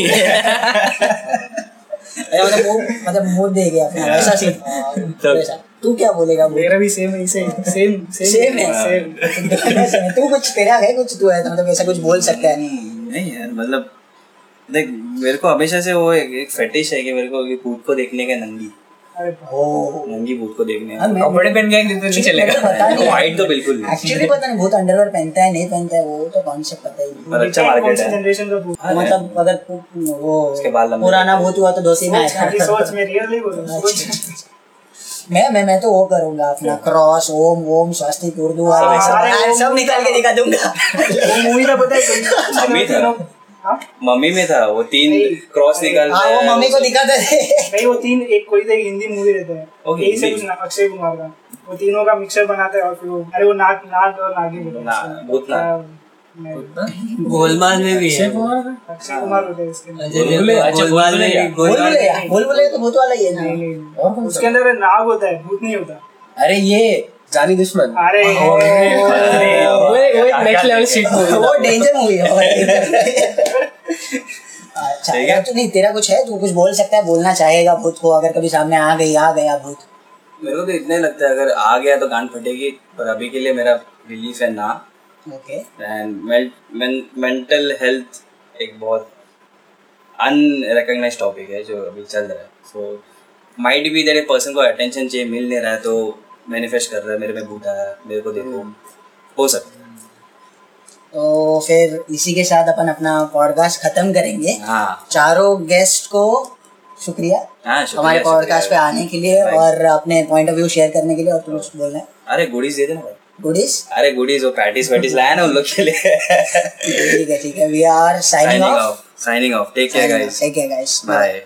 अच्छा मतलब मुँह मतलब मुँह दे गया अपना वैसा सीन वैसा तू क्या बोलेगा भूत? मेरा भी सेम ही सेम सेम सेम है? सेम तू कुछ तेरा है कुछ तू है तो मतलब ऐसा कुछ बोल सकता है। नहीं यार मतलब देख मेरे को हमेशा से वो एक, एक फेटिश है कि मेरे को कि भूत को देखने का नंगी। नंगी भूत को देखने हाँ, कपड़े पहन के तो नहीं चलेगा। वाइट तो बिल्कुल नहीं। एक्चुअली पता नहीं भूत अंडरवेयर पहनता है नहीं पहनता है वो तो कॉन्सेप्ट पता ही नहीं। पर अच्छा मार्केट है जनरेशन का भूत मतलब अगर वो उसके बाल लंबे। पुराना भूत हुआ तो दोषी में आएगा सोच में रियल नहीं बोल रहा मैं मैं मैं तो वो करूँगा अपना क्रॉस ओम ओम स्वास्तिक उर्दू सब- हाँ, सब निकाल के दिखा दूँगा। मूवी का पता है मम्मी हाँ? मम्मी में था वो तीन क्रॉस निकालते हाँ वो मम्मी को दिखाते थे। नहीं वो तीन एक कोई तो हिंदी मूवी रहता है। ओके, यही से कुछ ना- अक्षय कुमार का। वो तीनों का मिक्सर बनाते हैं और फिर वो अरे वो नाग नाग और नागिन होता है। ना- भूतनाथ। नहीं, गोलमाल में भी है। अक्षय कुमार होते हैं इसके अच्छा, गोलमाल में गोलमाल तो भूत वाला ही है ना। उसके अंदर नाग होता है भूत नहीं होता। अरे ये जानी दुश्मन अरे वो वो एक नेक्स्ट लेवल सीट मूवी वो डेंजर मूवी है अच्छा तो नहीं तेरा कुछ है तू कुछ बोल सकता है बोलना चाहेगा भूत को अगर कभी सामने आ गई आ गया भूत मेरे को तो इतना ही लगता है अगर आ गया तो गांड फटेगी पर अभी के लिए मेरा रिलीफ है ना ओके एंड मेंटल हेल्थ एक बहुत अनरिकग्नाइज टॉपिक है जो अभी चल रहा है सो माइट भी देर पर्सन को अटेंशन चाहिए मिल नहीं रहा है तो मैनिफेस्ट कर रहा है मेरे में भूत आया मेरे को देखो। हो सकता है। तो फिर इसी के साथ अपन अपना पॉडकास्ट खत्म करेंगे। हाँ। चारों गेस्ट को शुक्रिया। हाँ हमारे पॉडकास्ट पे आने के लिए और अपने पॉइंट ऑफ़ व्यू शेयर करने के लिए और कुछ बोलना है। अरे गुडीज दे देना भाई। गुडीज अरे गुडीज वो पैटिस वैटिस लाया ना उन लोग के लिए। ठीक है ठीक है we are signing off signing off take care guys take care guys bye